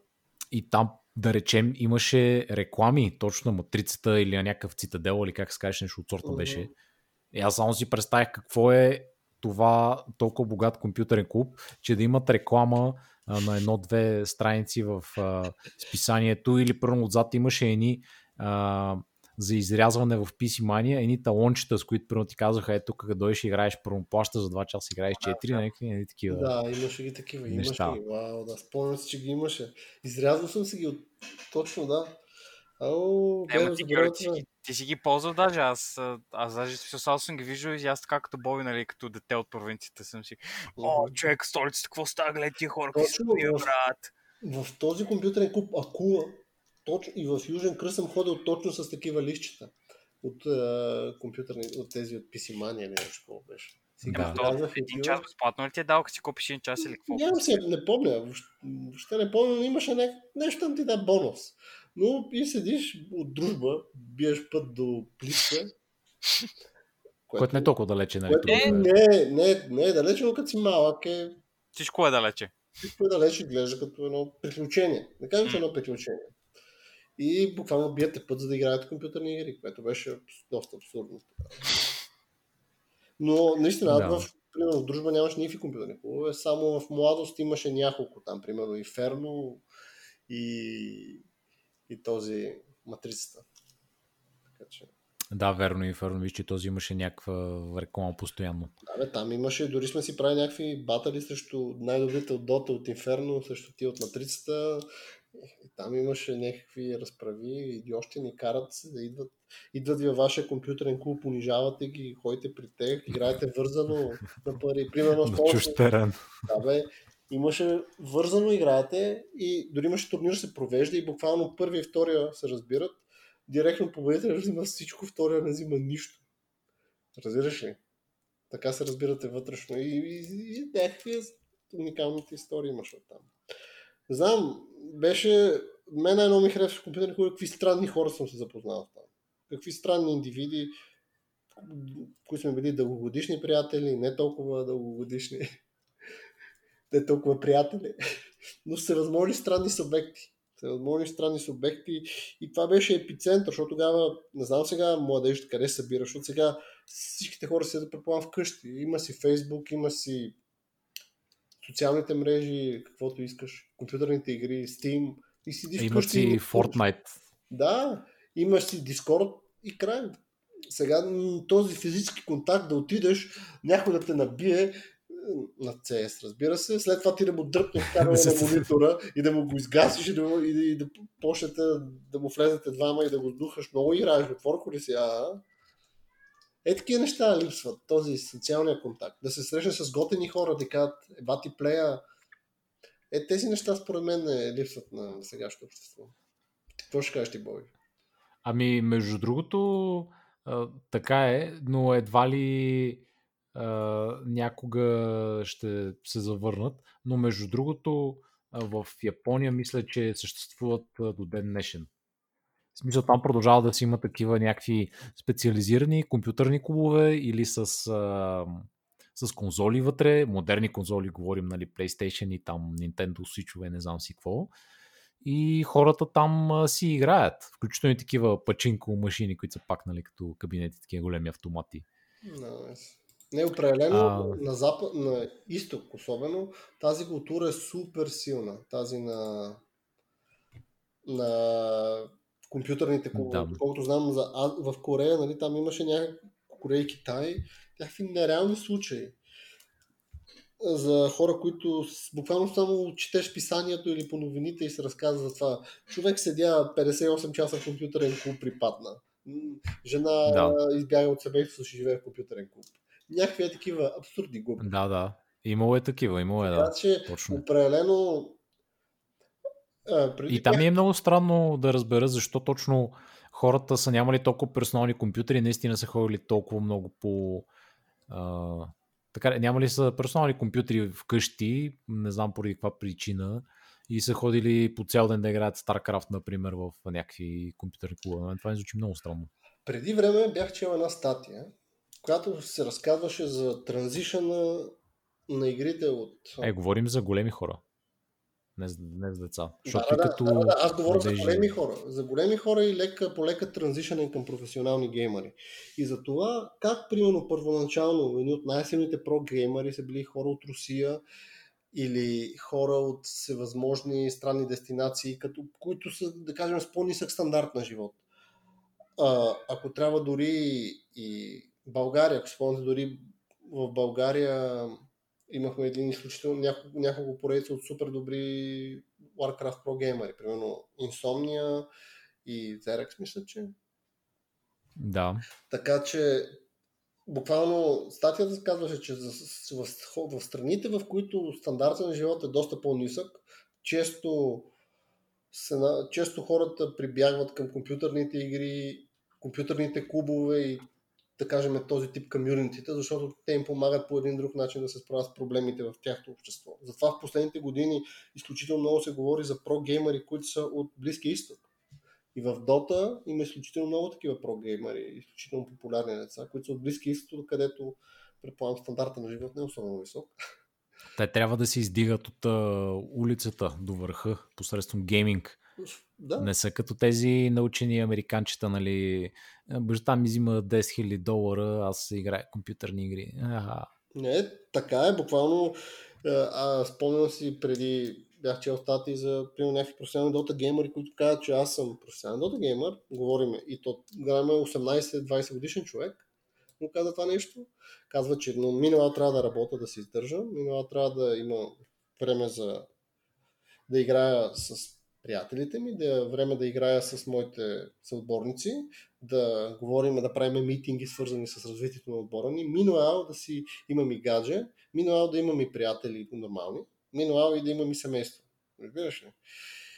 и там, да речем, имаше реклами точно на матрицата или на някакъв цитадел, или как се каже нещо от сорта беше. И аз само си представих какво е това толкова богат компютърен клуб, че да имат реклама а, на едно-две страници в а, списанието или първо отзад имаше едни а, за изрязване в PC Mania, едни талончета, с които първо ти казаха, ето тук дойдеш и играеш, първо плащаш за 2 часа, играеш 4, някакви нали, такива. Да, имаше ги такива. Имаше Неща. ги. Вау, да, спомням си, че ги имаше. Изрязвал съм си ги от... Точно, да. Ау, Е, гледам ти, броят ти, ги- ти си ги ползвал даже. Аз, аз даже с съм ги виждал и аз така като Боби, нали, като дете от провинцията съм си. О, човек, столицата, какво става, гледай тия хора, какви тия, в- брат. В този компютърен клуб Акула точно, и в Южен Кръст съм ходил точно с такива листчета от, uh, компютърни, от тези от PC Mania или нещо такова беше. Сега да. То, един час безплатно ли ти е дал, като си купиш един час или какво? Нямам се, не помня. Въобще не помня, но имаше не, нещо там ти да бонус. Но и седиш от дружба, биеш път до плитка. Което, *laughs* което не е толкова далече, нали? Което, е, не, не, не е далече, но като си малък е... Всичко е далече. Всичко е далече, глежда като едно приключение. Не кажем, че е едно приключение. И буквално биете път, за да играете компютърни игри, което беше доста абсурдно. Но наистина, да. в, примерно, в дружба нямаше никакви компютърни клубове, само в младост имаше няколко там, примерно и Ферно и, и този Матрицата. Така че... Да, верно и Ферно, виж, че този имаше някаква реклама постоянно. Да, бе, там имаше, дори сме си правили някакви батали срещу най-добрите от Дота от Инферно, срещу ти от Матрицата. И там имаше някакви разправи, идиощи ни карат да идват, идват ви във вашия компютърен клуб, понижавате ги, ходите при тях, играете вързано на пари. Примерно на чуж терен. Да, бе, имаше вързано играете и дори имаше турнир се провежда и буквално първия и втория се разбират. Директно победителя взима всичко, втория не взима нищо. Разбираш ли? Така се разбирате вътрешно. И, и, и някакви уникалните истории имаш от там. Не знам, беше... Мен едно ми харесва компютърни какви странни хора съм се запознал там. Какви странни индивиди, които сме били дългогодишни приятели, не толкова дългогодишни, *laughs* не толкова приятели, *laughs* но се възможни странни субекти. Всевъзможни странни субекти и това беше епицентър, защото тогава, не знам сега младежите къде се събира, защото сега всичките хора седят предполагам вкъщи. Има си Фейсбук, има си социалните мрежи, каквото искаш, компютърните игри, Steam и си Има си Fortnite. Да, имаш си Discord и край. Сега този физически контакт да отидеш, някой да те набие на CS, разбира се, след това ти да му дръпне камера *laughs* на монитора и да му го изгасиш и да, и да, и да почнете да му влезете двама и да го духаш. Много играеш, отворко ли си? А, е, такива неща липсват, този социалния контакт. Да се срещне с готени хора, да кажат, е, бати плея. Е, тези неща според мен не липсват на сегашното общество. Какво ще кажеш ти, Бой? Ами, между другото, а, така е, но едва ли а, някога ще се завърнат. Но между другото, а, в Япония мисля, че съществуват до ден днешен. В смисъл там продължава да си има такива някакви специализирани компютърни клубове или с, а, с конзоли вътре, модерни конзоли, говорим, нали, PlayStation и там Nintendo Switch, не знам си какво. И хората там а, си играят, включително и такива пачинко машини, които са пак, нали, като кабинети, такива големи автомати. Nice. Не, определено а... на, запад, на изток особено, тази култура е супер силна. Тази на, на компютърните клубове. Да. Колкото знам, за, в Корея, нали, там имаше някакви Корея и Китай, някакви нереални случаи за хора, които буквално само четеш писанието или по новините и се разказва за това. Човек седя 58 часа в компютърен клуб припадна. Жена да. избяга от семейството си живее в компютърен клуб. Някакви е такива абсурдни глупости. Да, да. Имало е такива, имало е, да. че Точно. определено а, преди... И там ми е много странно да разбера защо точно хората са нямали толкова персонални компютри, наистина са ходили толкова много по... А, така, нямали са персонални компютри вкъщи, не знам поради каква причина, и са ходили по цял ден да играят StarCraft, например, в някакви компютърни клубове. Това ми звучи много странно. Преди време бях чел една статия, която се разказваше за транзишъна на игрите от... Е, говорим за големи хора не, не с деца. Защото да, да, като... да, да, аз говоря за големи хора. За големи хора и лека по лека транзишън към професионални геймери. И за това, как примерно първоначално едни от най-силните про-геймери са били хора от Русия или хора от всевъзможни странни дестинации, като, които са, да кажем, с по-нисък стандарт на живот. А, ако трябва дори и България, ако спомняте, дори в България имахме един изключително няколко, няколко поредица от супер добри Warcraft Pro геймери, примерно Insomnia и Zerex, мисля, че. Да. Така че буквално статията казваше, че в, в, в страните, в които стандарта на живота е доста по-нисък, често, се, често хората прибягват към компютърните игри, компютърните клубове и да кажем този тип комюнитите, защото те им помагат по един друг начин да се справят с проблемите в тяхното общество. Затова в последните години изключително много се говори за про-геймери, които са от Близкия изток. И в Dota има изключително много такива про-геймери, изключително популярни деца, които са от Близкия изток, където предполагам стандарта на живот не е особено висок. Те трябва да се издигат от а, улицата до върха посредством гейминг. Да. Не са като тези научени американчета, нали? Баща ми взима 10 000 долара, аз играя компютърни игри. А, Не, така е, буквално. А, спомням си преди бях чел стати за примерно, някакви професионални дота геймери, които казват, че аз съм професионален дота геймер, говориме, и то гледаме 18-20 годишен човек, му каза това нещо. Казва, че но минала трябва да работя, да се издържа, минала трябва да има време за да играя с приятелите ми, да е време да играя с моите съотборници, да говорим, да правим митинги, свързани с развитието на отбора ни. Минуал да си имам и гадже, минуал да имам и приятели нормални, минуал и да имам и семейство. Разбираш ли?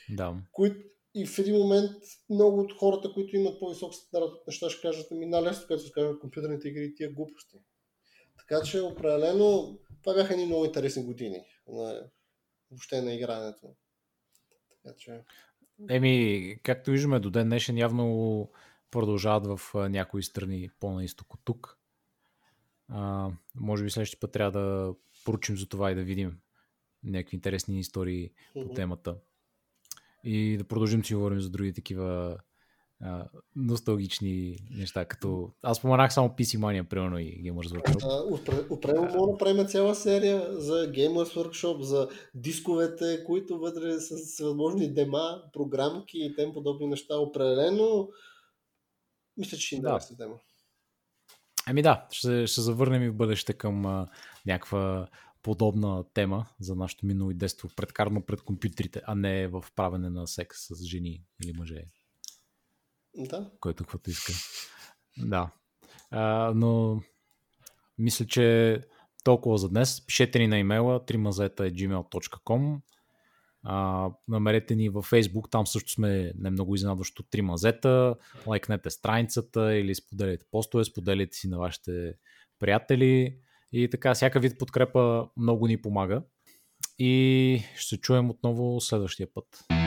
да. Които и в един момент много от хората, които имат по-висок стандарт от неща, ще кажат, ами най-лесно, като се казват компютърните игри тия глупости. Така че определено това бяха едни много интересни години на, въобще на игрането. Така че... Еми, както виждаме, до ден днешен явно продължават в някои страни по-на изток от тук. А, може би следващия път трябва да поручим за това и да видим някакви интересни истории по Мгм. темата. И да продължим си говорим за други такива а, носталгични неща, като аз споменах само PC Mania, примерно и Gamers Workshop. Определено мога да направим цяла серия за Gamers Workshop, за дисковете, които вътре са всевъзможни дема, програмки и тем подобни неща. Определено мисля, че ще Да. интересна тема. Еми да, ще, ще завърнем и в бъдеще към а, някаква подобна тема за нашето минало и детство, предкарно пред компютрите, а не в правене на секс с жени или мъже, Да. който каквото иска. Да. А, но мисля, че толкова за днес. Пишете ни на имейла trimazeta.gmail.com а, намерете ни във Facebook, там също сме не много изненадващо три мазета, лайкнете страницата или споделяйте постове, споделяйте си на вашите приятели и така, всяка вид подкрепа много ни помага и ще се чуем отново следващия път.